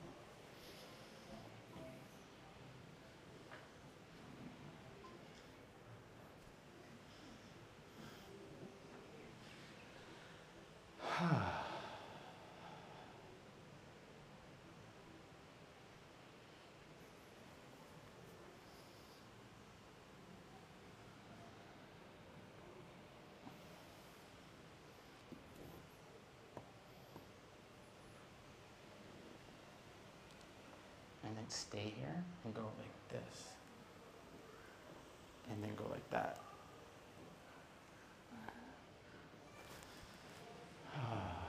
stay here and go like this. And then go like that.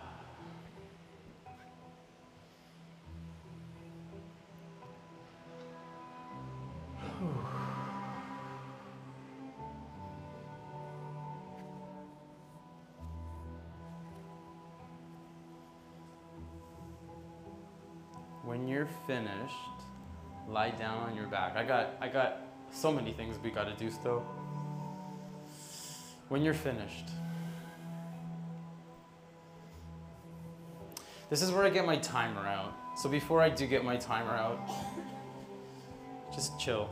when you're finished, lie down on your back. I got, I got so many things we got to do still. When you're finished, this is where I get my timer out. So before I do get my timer out, just chill.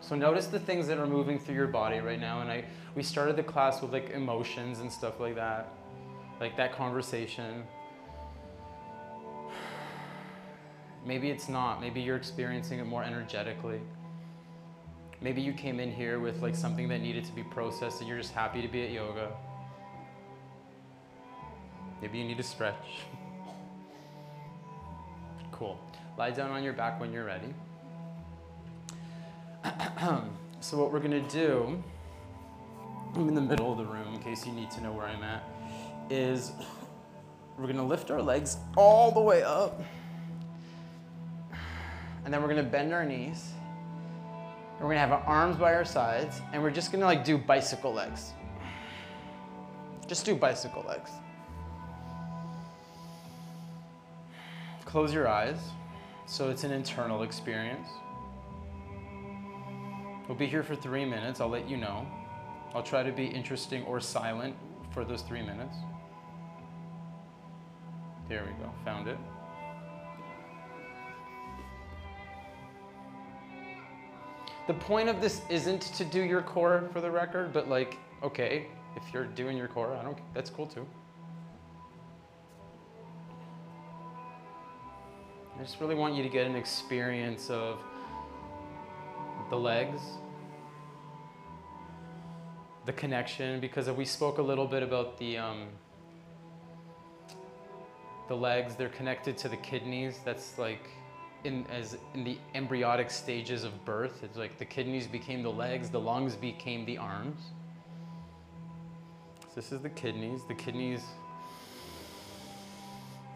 So notice the things that are moving through your body right now. And I, we started the class with like emotions and stuff like that, like that conversation. Maybe it's not. Maybe you're experiencing it more energetically. Maybe you came in here with like something that needed to be processed and you're just happy to be at yoga. Maybe you need to stretch. Cool. Lie down on your back when you're ready. so, what we're going to do, I'm in the middle of the room in case you need to know where I'm at, is we're going to lift our legs all the way up. And then we're gonna bend our knees. And we're gonna have our arms by our sides, and we're just gonna like do bicycle legs. Just do bicycle legs. Close your eyes, so it's an internal experience. We'll be here for three minutes, I'll let you know. I'll try to be interesting or silent for those three minutes. There we go, found it. The point of this isn't to do your core for the record, but like, okay, if you're doing your core, I don't, that's cool too. I just really want you to get an experience of the legs, the connection, because we spoke a little bit about the um, the legs. They're connected to the kidneys. That's like in as in the embryonic stages of birth. It's like the kidneys became the legs, the lungs became the arms. So this is the kidneys. The kidneys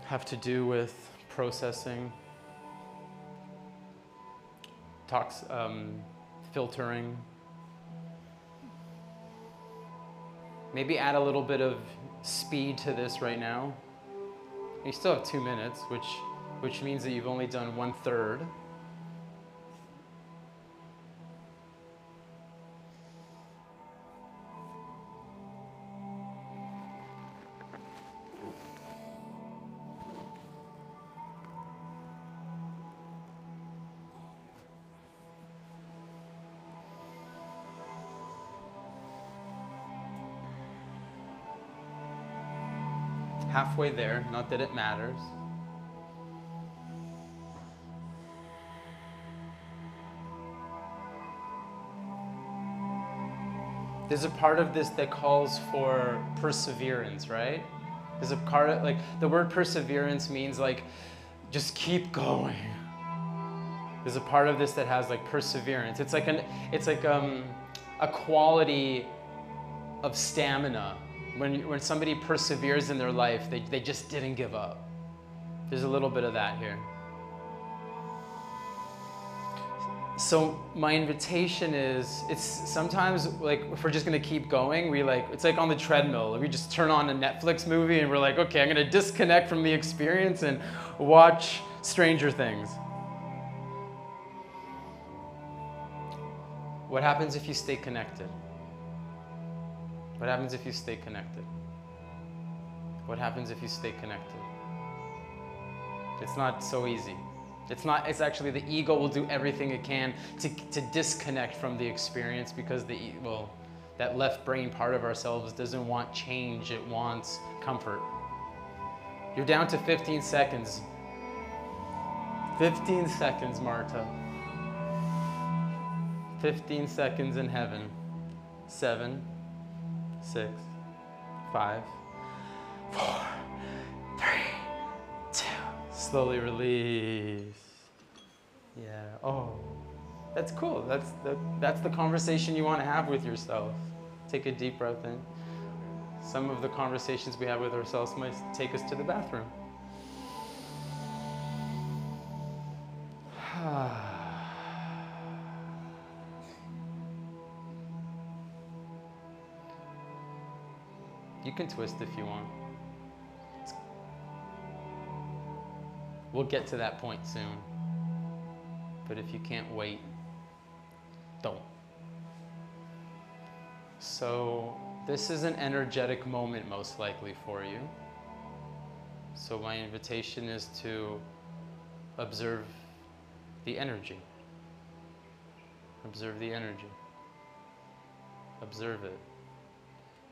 have to do with processing, tox, um, filtering. Maybe add a little bit of speed to this right now. You still have two minutes, which, which means that you've only done one third. halfway there, not that it matters. There's a part of this that calls for perseverance, right? There's a part of, like, the word perseverance means like, just keep going. There's a part of this that has like perseverance. It's like an, it's like um, a quality of stamina when, when somebody perseveres in their life, they, they just didn't give up. There's a little bit of that here. So my invitation is, it's sometimes like if we're just gonna keep going, we like, it's like on the treadmill. We just turn on a Netflix movie and we're like, okay, I'm gonna disconnect from the experience and watch Stranger Things. What happens if you stay connected? What happens if you stay connected? What happens if you stay connected? It's not so easy. It's not, it's actually the ego will do everything it can to, to disconnect from the experience because the, well, that left brain part of ourselves doesn't want change, it wants comfort. You're down to 15 seconds. 15 seconds, Marta. 15 seconds in heaven. Seven, six, five, four, three. Slowly release. Yeah. Oh, that's cool. That's the, that's the conversation you want to have with yourself. Take a deep breath in. Some of the conversations we have with ourselves might take us to the bathroom. You can twist if you want. We'll get to that point soon. But if you can't wait, don't. So, this is an energetic moment, most likely, for you. So, my invitation is to observe the energy. Observe the energy. Observe it.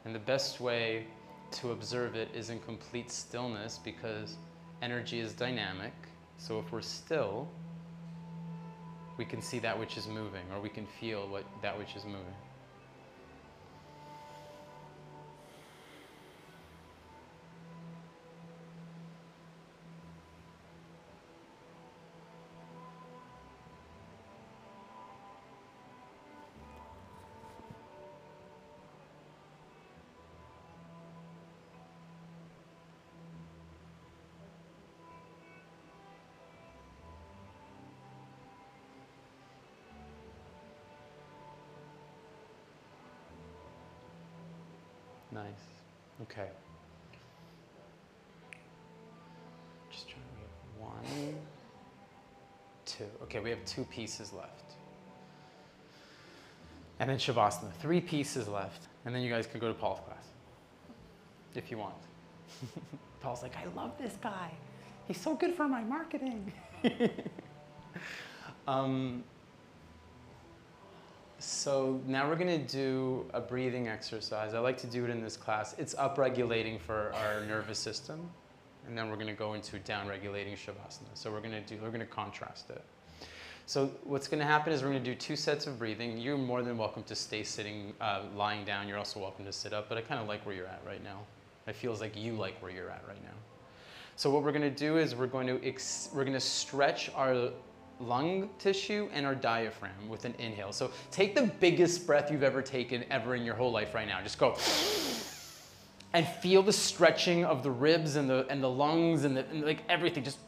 And the best way to observe it is in complete stillness because energy is dynamic. So if we're still, we can see that which is moving or we can feel what that which is moving. Nice. Okay. Just trying to get one, two. Okay, we have two pieces left. And then Shavasana. Three pieces left. And then you guys can go to Paul's class if you want. Paul's like, I love this guy. He's so good for my marketing. um, So now we're gonna do a breathing exercise. I like to do it in this class. It's upregulating for our nervous system, and then we're gonna go into downregulating shavasana. So we're gonna do, we're gonna contrast it. So what's gonna happen is we're gonna do two sets of breathing. You're more than welcome to stay sitting, uh, lying down. You're also welcome to sit up, but I kind of like where you're at right now. It feels like you like where you're at right now. So what we're gonna do is we're going to ex- we're gonna stretch our lung tissue and our diaphragm with an inhale. So take the biggest breath you've ever taken ever in your whole life right now. Just go and feel the stretching of the ribs and the and the lungs and, the, and like everything. Just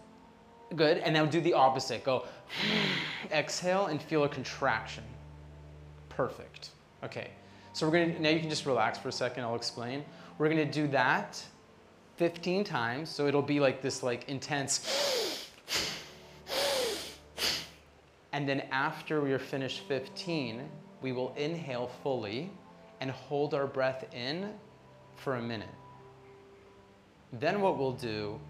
good. And now do the opposite. Go exhale and feel a contraction. Perfect. Okay. So we're gonna now you can just relax for a second. I'll explain. We're gonna do that 15 times. So it'll be like this like intense and then after we are finished 15, we will inhale fully and hold our breath in for a minute. Then what we'll do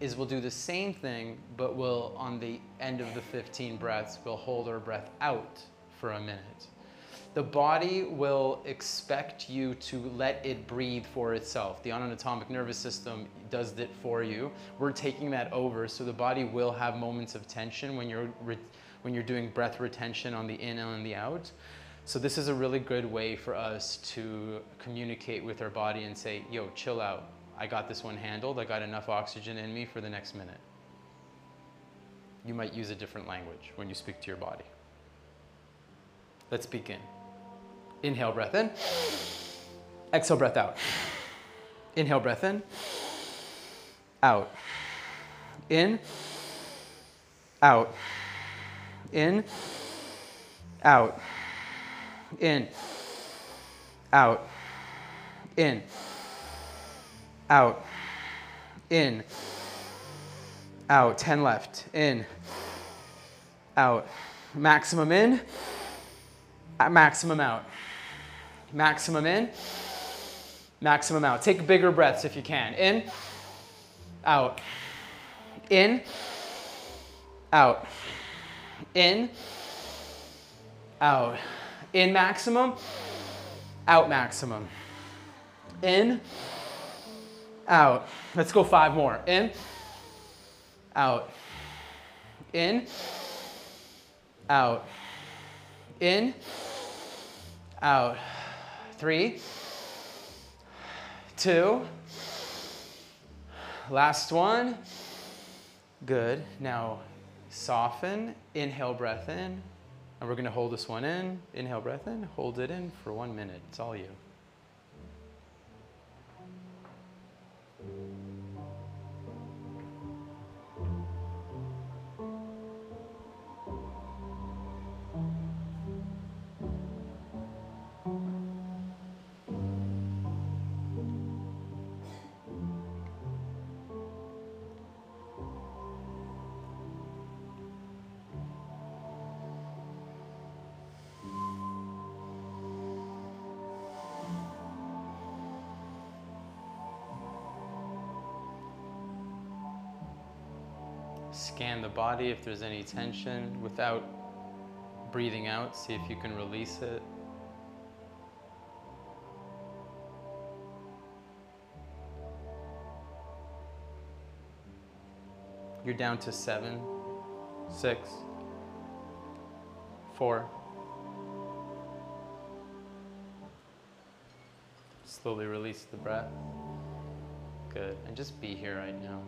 is we'll do the same thing, but we'll, on the end of the 15 breaths, we'll hold our breath out for a minute. The body will expect you to let it breathe for itself. The autonomic nervous system does it for you. We're taking that over, so the body will have moments of tension when you're re- when you're doing breath retention on the in and the out. So this is a really good way for us to communicate with our body and say, yo, chill out. I got this one handled. I got enough oxygen in me for the next minute. You might use a different language when you speak to your body. Let's begin. Inhale, breath in. Exhale, breath out. Inhale, breath in. Out. In. Out in, out, in, out, in, out, in, out. 10 left. In, out. Maximum in, maximum out. Maximum in, maximum out. Take bigger breaths if you can. In, out, in, out in, out. In maximum, out maximum. In, out. Let's go five more. In, out. In, out. In, out. Three, two, last one. Good. Now soften, inhale, breath in, and we're to hold this one in. Inhale, breath in, hold it in for one minute. It's all you. Body if there's any tension without breathing out. See if you can release it. You're down to seven, six, four. Slowly release the breath. Good. And just be here right now.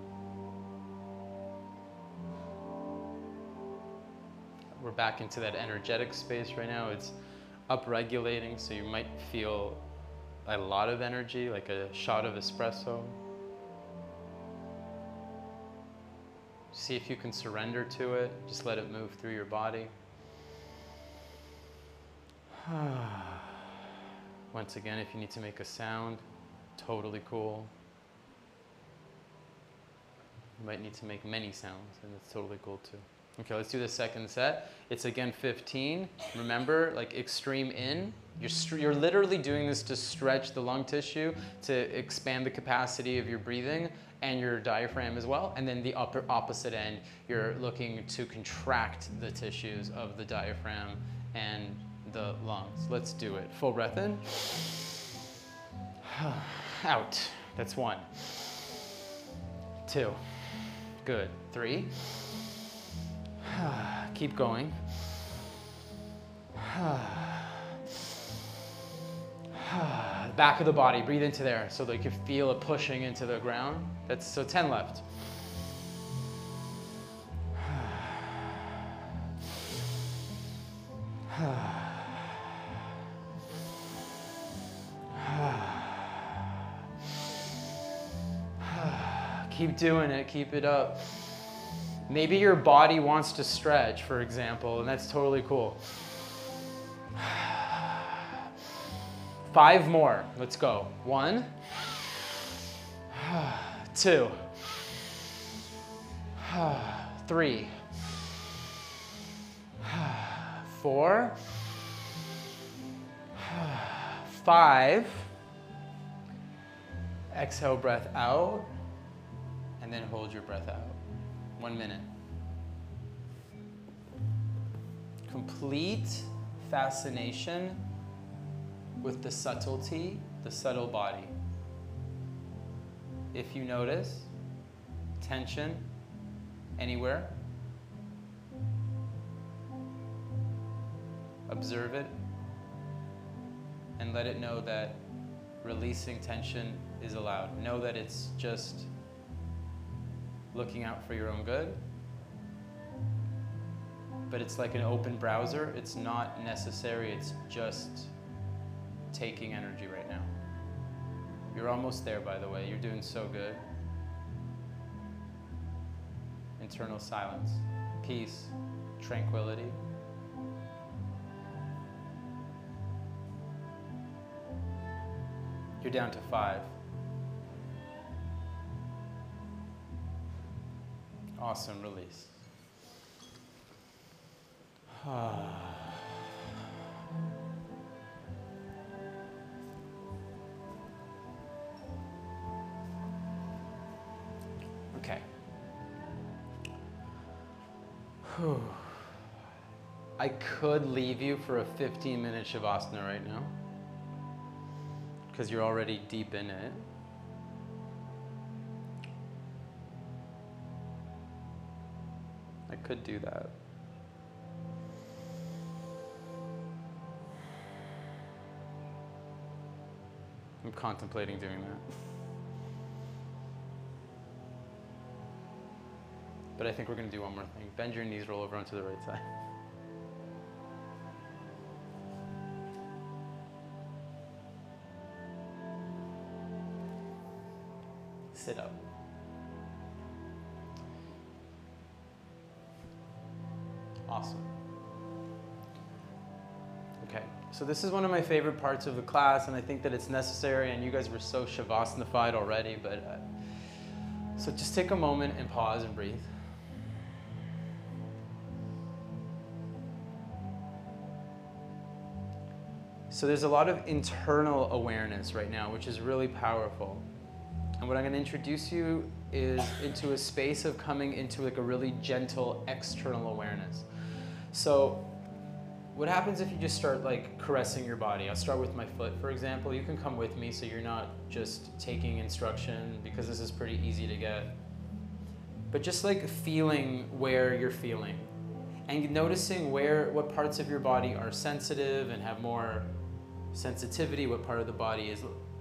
We're back into that energetic space right now. It's upregulating, so you might feel a lot of energy, like a shot of espresso. See if you can surrender to it. Just let it move through your body. Once again, if you need to make a sound, totally cool. You might need to make many sounds, and it's totally cool too. Okay, let's do the second set. It's again 15. Remember, like extreme in. You're, you're literally doing this to stretch the lung tissue, to expand the capacity of your breathing and your diaphragm as well. And then the upper opposite end, you're looking to contract the tissues of the diaphragm and the lungs. Let's do it. Full breath in. Out. That's one. Two. Good. Three. Keep going. Back of the body, breathe into there so that you can feel it pushing into the ground. That's so 10 left. keep doing it, keep it up. Maybe your body wants to stretch, for example, and that's totally cool. Five more. Let's go. One, two, three, four, five. Exhale, breath out, and then hold your breath out. One minute. Complete fascination with the subtlety, the subtle body. If you notice tension anywhere, observe it and let it know that releasing tension is allowed. Know that it's just looking out for your own good. But it's like an open browser. It's not necessary, it's just taking energy right now. You're almost there, by the way. You're doing so good. Internal silence, peace, tranquility. You're down to five. Awesome release. okay. I could leave you for a 15 minute Shavasana right now because you're already deep in it. Could do that. I'm contemplating doing that. But I think we're going to do one more thing. Bend your knees, roll over onto the right side. Sit up. So this is one of my favorite parts of the class, and I think that it's necessary, and you guys were so shavasanified already, but uh, so just take a moment and pause and breathe. So there's a lot of internal awareness right now, which is really powerful. And what I'm going to introduce you is into a space of coming into like a really gentle external awareness. So what happens if you just start like caressing your body? I'll start with my foot, for example. You can come with me so you're not just taking instruction because this is pretty easy to get. But just like feeling where you're feeling and noticing where what parts of your body are sensitive and have more sensitivity, what part of the body is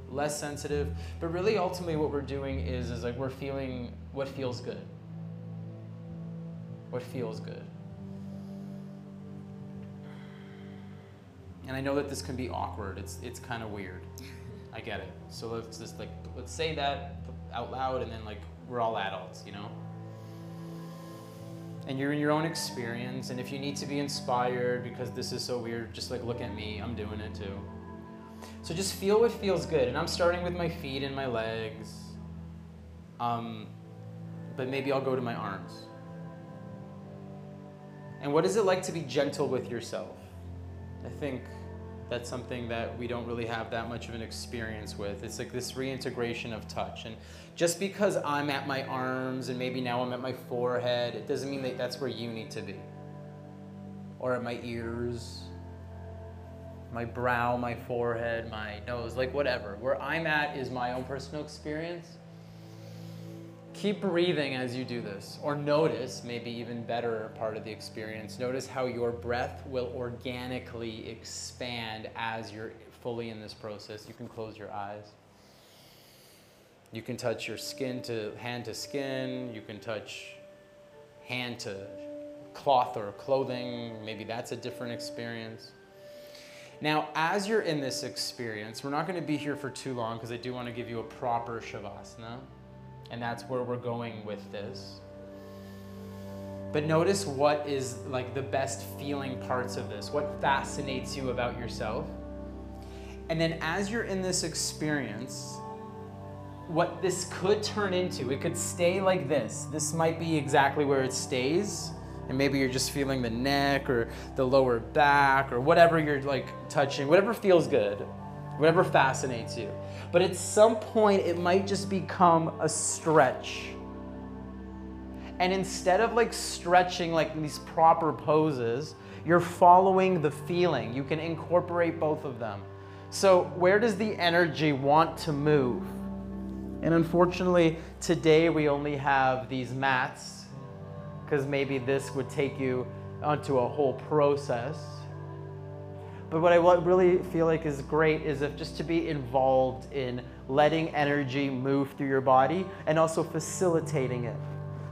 less sensitive. But really ultimately what we're doing is is like we're feeling what feels good. What feels good. And I know that this can be awkward. It's it's kind of weird. I get it. So let's just like let's say that out loud and then like we're all adults, you know? And you're in your own experience and if you need to be inspired because this is so weird, just like look at me. I'm doing it too. So just feel what feels good. And I'm starting with my feet and my legs. Um, but maybe I'll go to my arms. And what is it like to be gentle with yourself? I think that's something that we don't really have that much of an experience with. It's like this reintegration of touch. And just because I'm at my arms and maybe now I'm at my forehead, it doesn't mean that that's where you need to be. Or at my ears. my brow, my forehead, my nose, like whatever. Where I'm at is my own personal experience. Keep breathing as you do this, or notice, maybe even better part of the experience, notice how your breath will organically expand as you're fully in this process. You can close your eyes. You can touch your skin to hand to skin. You can touch hand to cloth or clothing. Maybe that's a different experience. Now, as you're in this experience, we're not going to be here for too long because I do want to give you a proper Shavasana. And that's where we're going with this. But notice what is like the best feeling parts of this. What fascinates you about yourself? And then as you're in this experience, what this could turn into, it could stay like this. This might be exactly where it stays. And maybe you're just feeling the neck or the lower back or whatever you're like touching, whatever feels good, whatever fascinates you. But at some point, it might just become a stretch. And instead of like stretching like these proper poses, you're following the feeling. You can incorporate both of them. So, where does the energy want to move? And unfortunately, today we only have these mats because maybe this would take you onto a whole process. But what I really feel like is great is if just to be involved in letting energy move through your body and also facilitating it.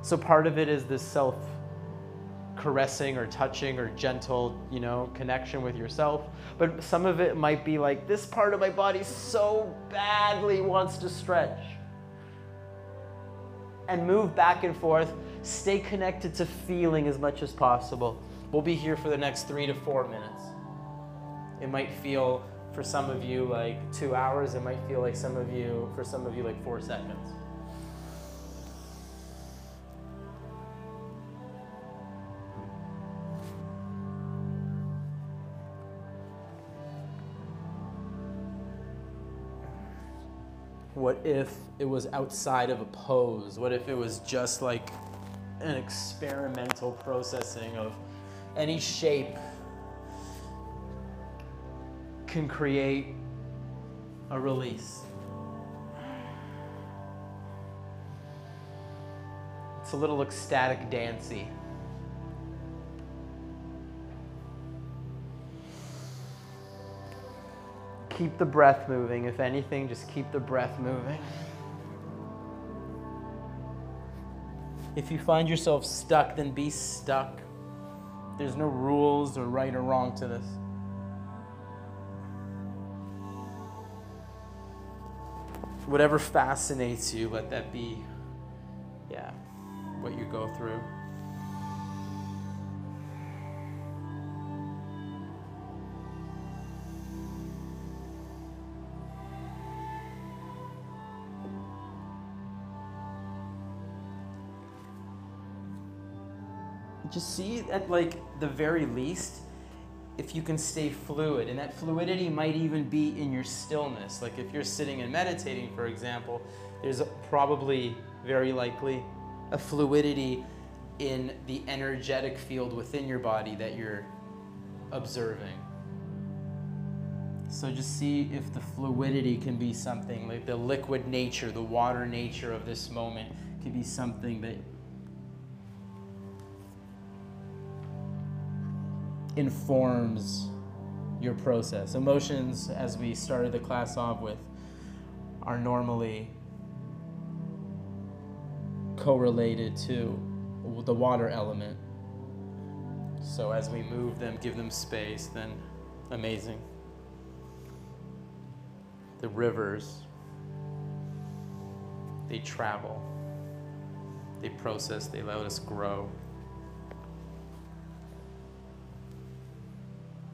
So part of it is this self caressing or touching or gentle, you know, connection with yourself. But some of it might be like this part of my body so badly wants to stretch and move back and forth. Stay connected to feeling as much as possible. We'll be here for the next three to four minutes. It might feel for some of you like two hours. It might feel like some of you, for some of you, like four seconds. What if it was outside of a pose? What if it was just like an experimental processing of any shape can create a release? It's a little ecstatic dancy. keep the breath moving. If anything, just keep the breath moving. If you find yourself stuck, then be stuck. There's no rules or right or wrong to this. Whatever fascinates you, let that be, yeah, what you go through. just see at like the very least if you can stay fluid and that fluidity might even be in your stillness. Like if you're sitting and meditating for example there's probably very likely a fluidity in the energetic field within your body that you're observing. So just see if the fluidity can be something like the liquid nature the water nature of this moment can be something that informs your process. Emotions, as we started the class off with, are normally correlated to the water element. So as we move them, give them space, then amazing. The rivers, they travel, they process, they let us grow.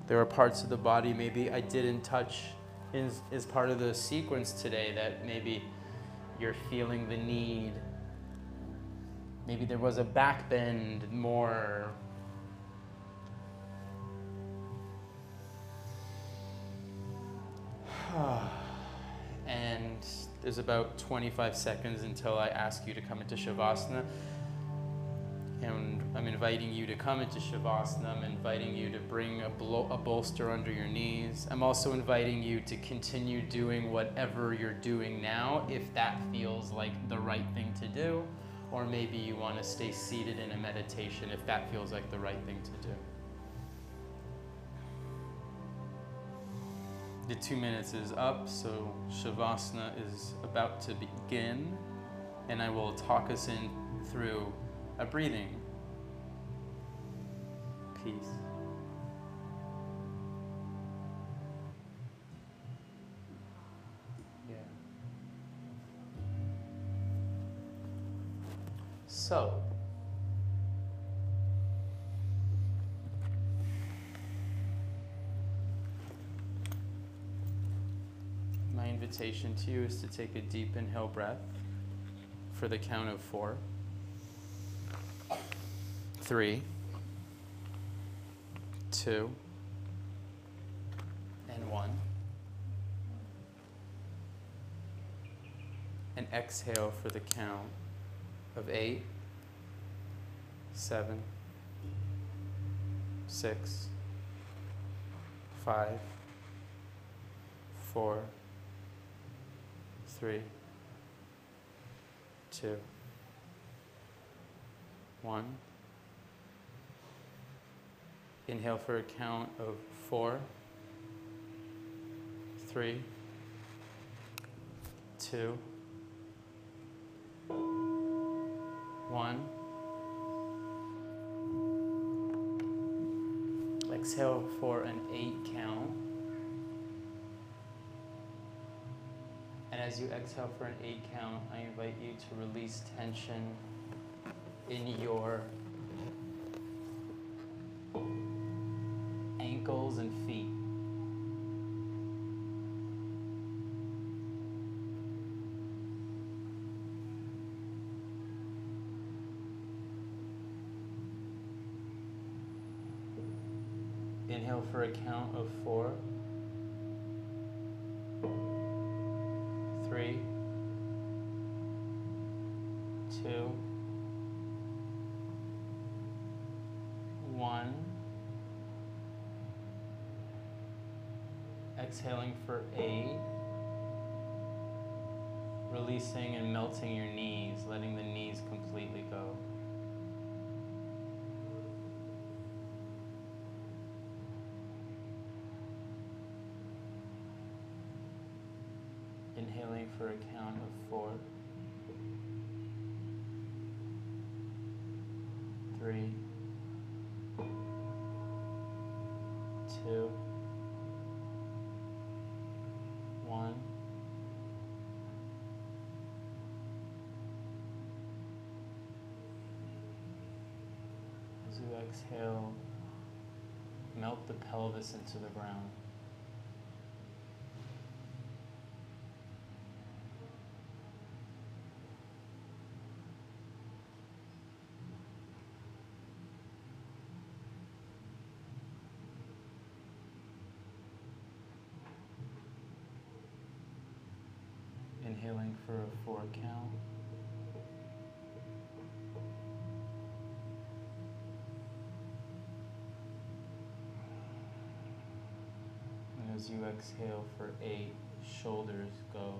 There are parts of the body maybe I didn't touch as, as part of the sequence today that maybe you're feeling the need. Maybe there was a back bend more. and there's about 25 seconds until I ask you to come into Shavasana. And I'm inviting you to come into Shavasana. I'm inviting you to bring a, blo- a bolster under your knees. I'm also inviting you to continue doing whatever you're doing now if that feels like the right thing to do. Or maybe you want to stay seated in a meditation if that feels like the right thing to do. The two minutes is up, so Shavasana is about to begin, and I will talk us in through a breathing piece. Yeah. So, my invitation to you is to take a deep inhale breath for the count of four, three, two, and one. And exhale for the count of eight, seven, six, five, four, three, two, one. Inhale for a count of four, three, two, one. Exhale for an eight count. And as you exhale for an eight count, I invite you to release tension in your ankles and feet. Inhale for a count of four, Releasing and melting your knees, letting the knees completely go. Inhaling for a count of four, three, exhale, melt the pelvis into the ground. Exhale for eight, shoulders go.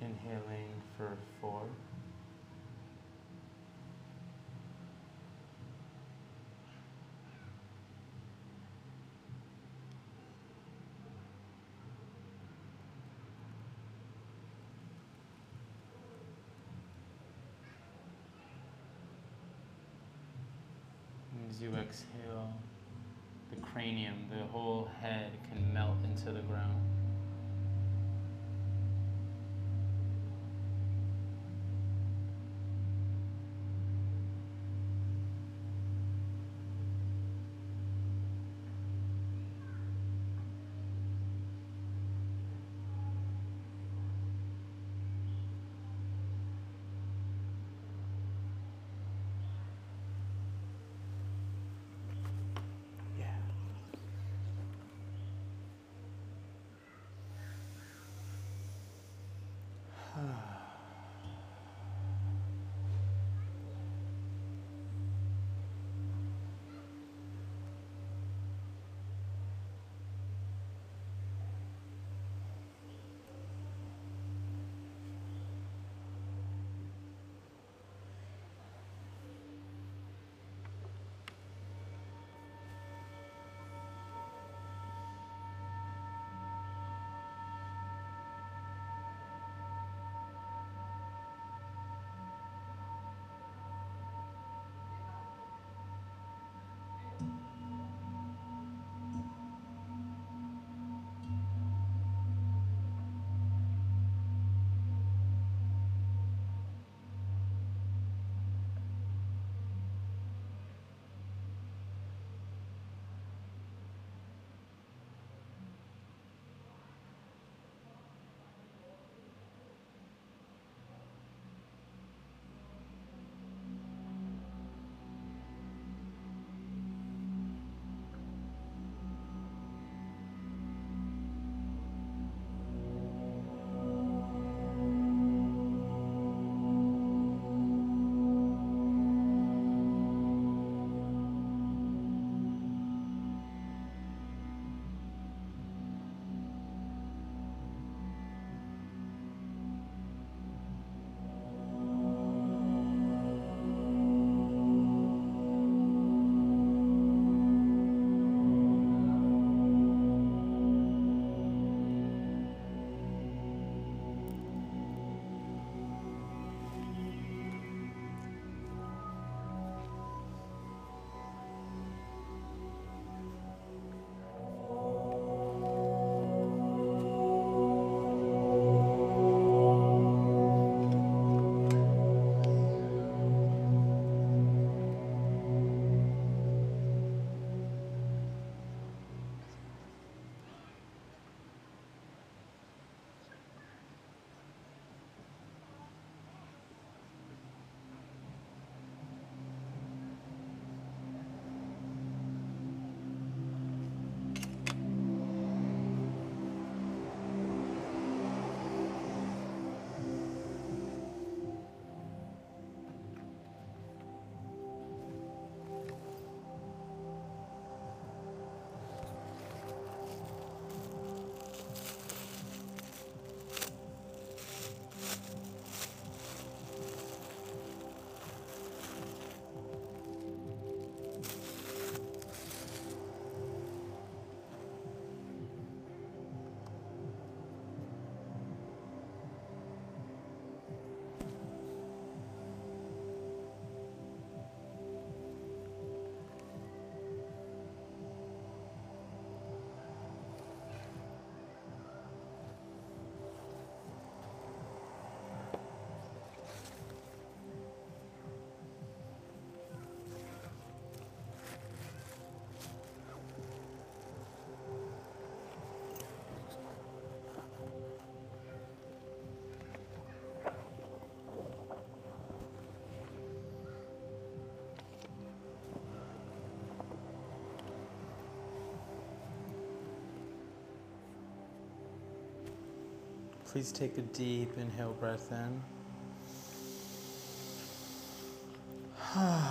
Inhaling for four. And As you exhale, the cranium, the whole head can melt into the ground. Please take a deep inhale breath in.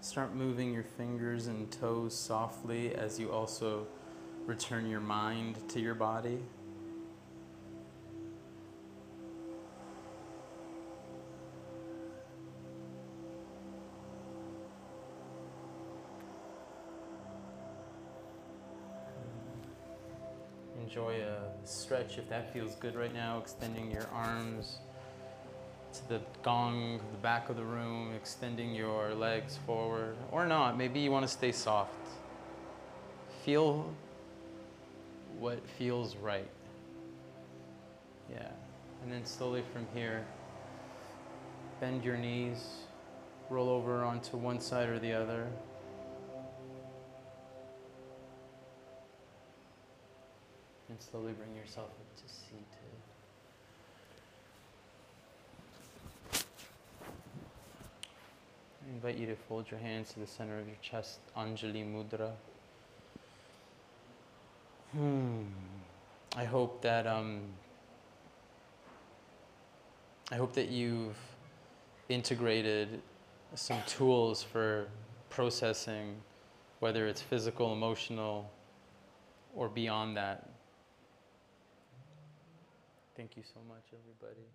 Start moving your fingers and toes softly as you also return your mind to your body. Enjoy a stretch if that feels good right now, extending your arms to the gong, the back of the room, extending your legs forward, or not. Maybe you want to stay soft. Feel what feels right. Yeah. And then slowly from here, bend your knees, roll over onto one side or the other. And slowly bring yourself up to seated. I invite you to fold your hands to the center of your chest, Anjali Mudra. Hmm. I hope that um, I hope that you've integrated some tools for processing, whether it's physical, emotional, or beyond that. Thank you so much, everybody.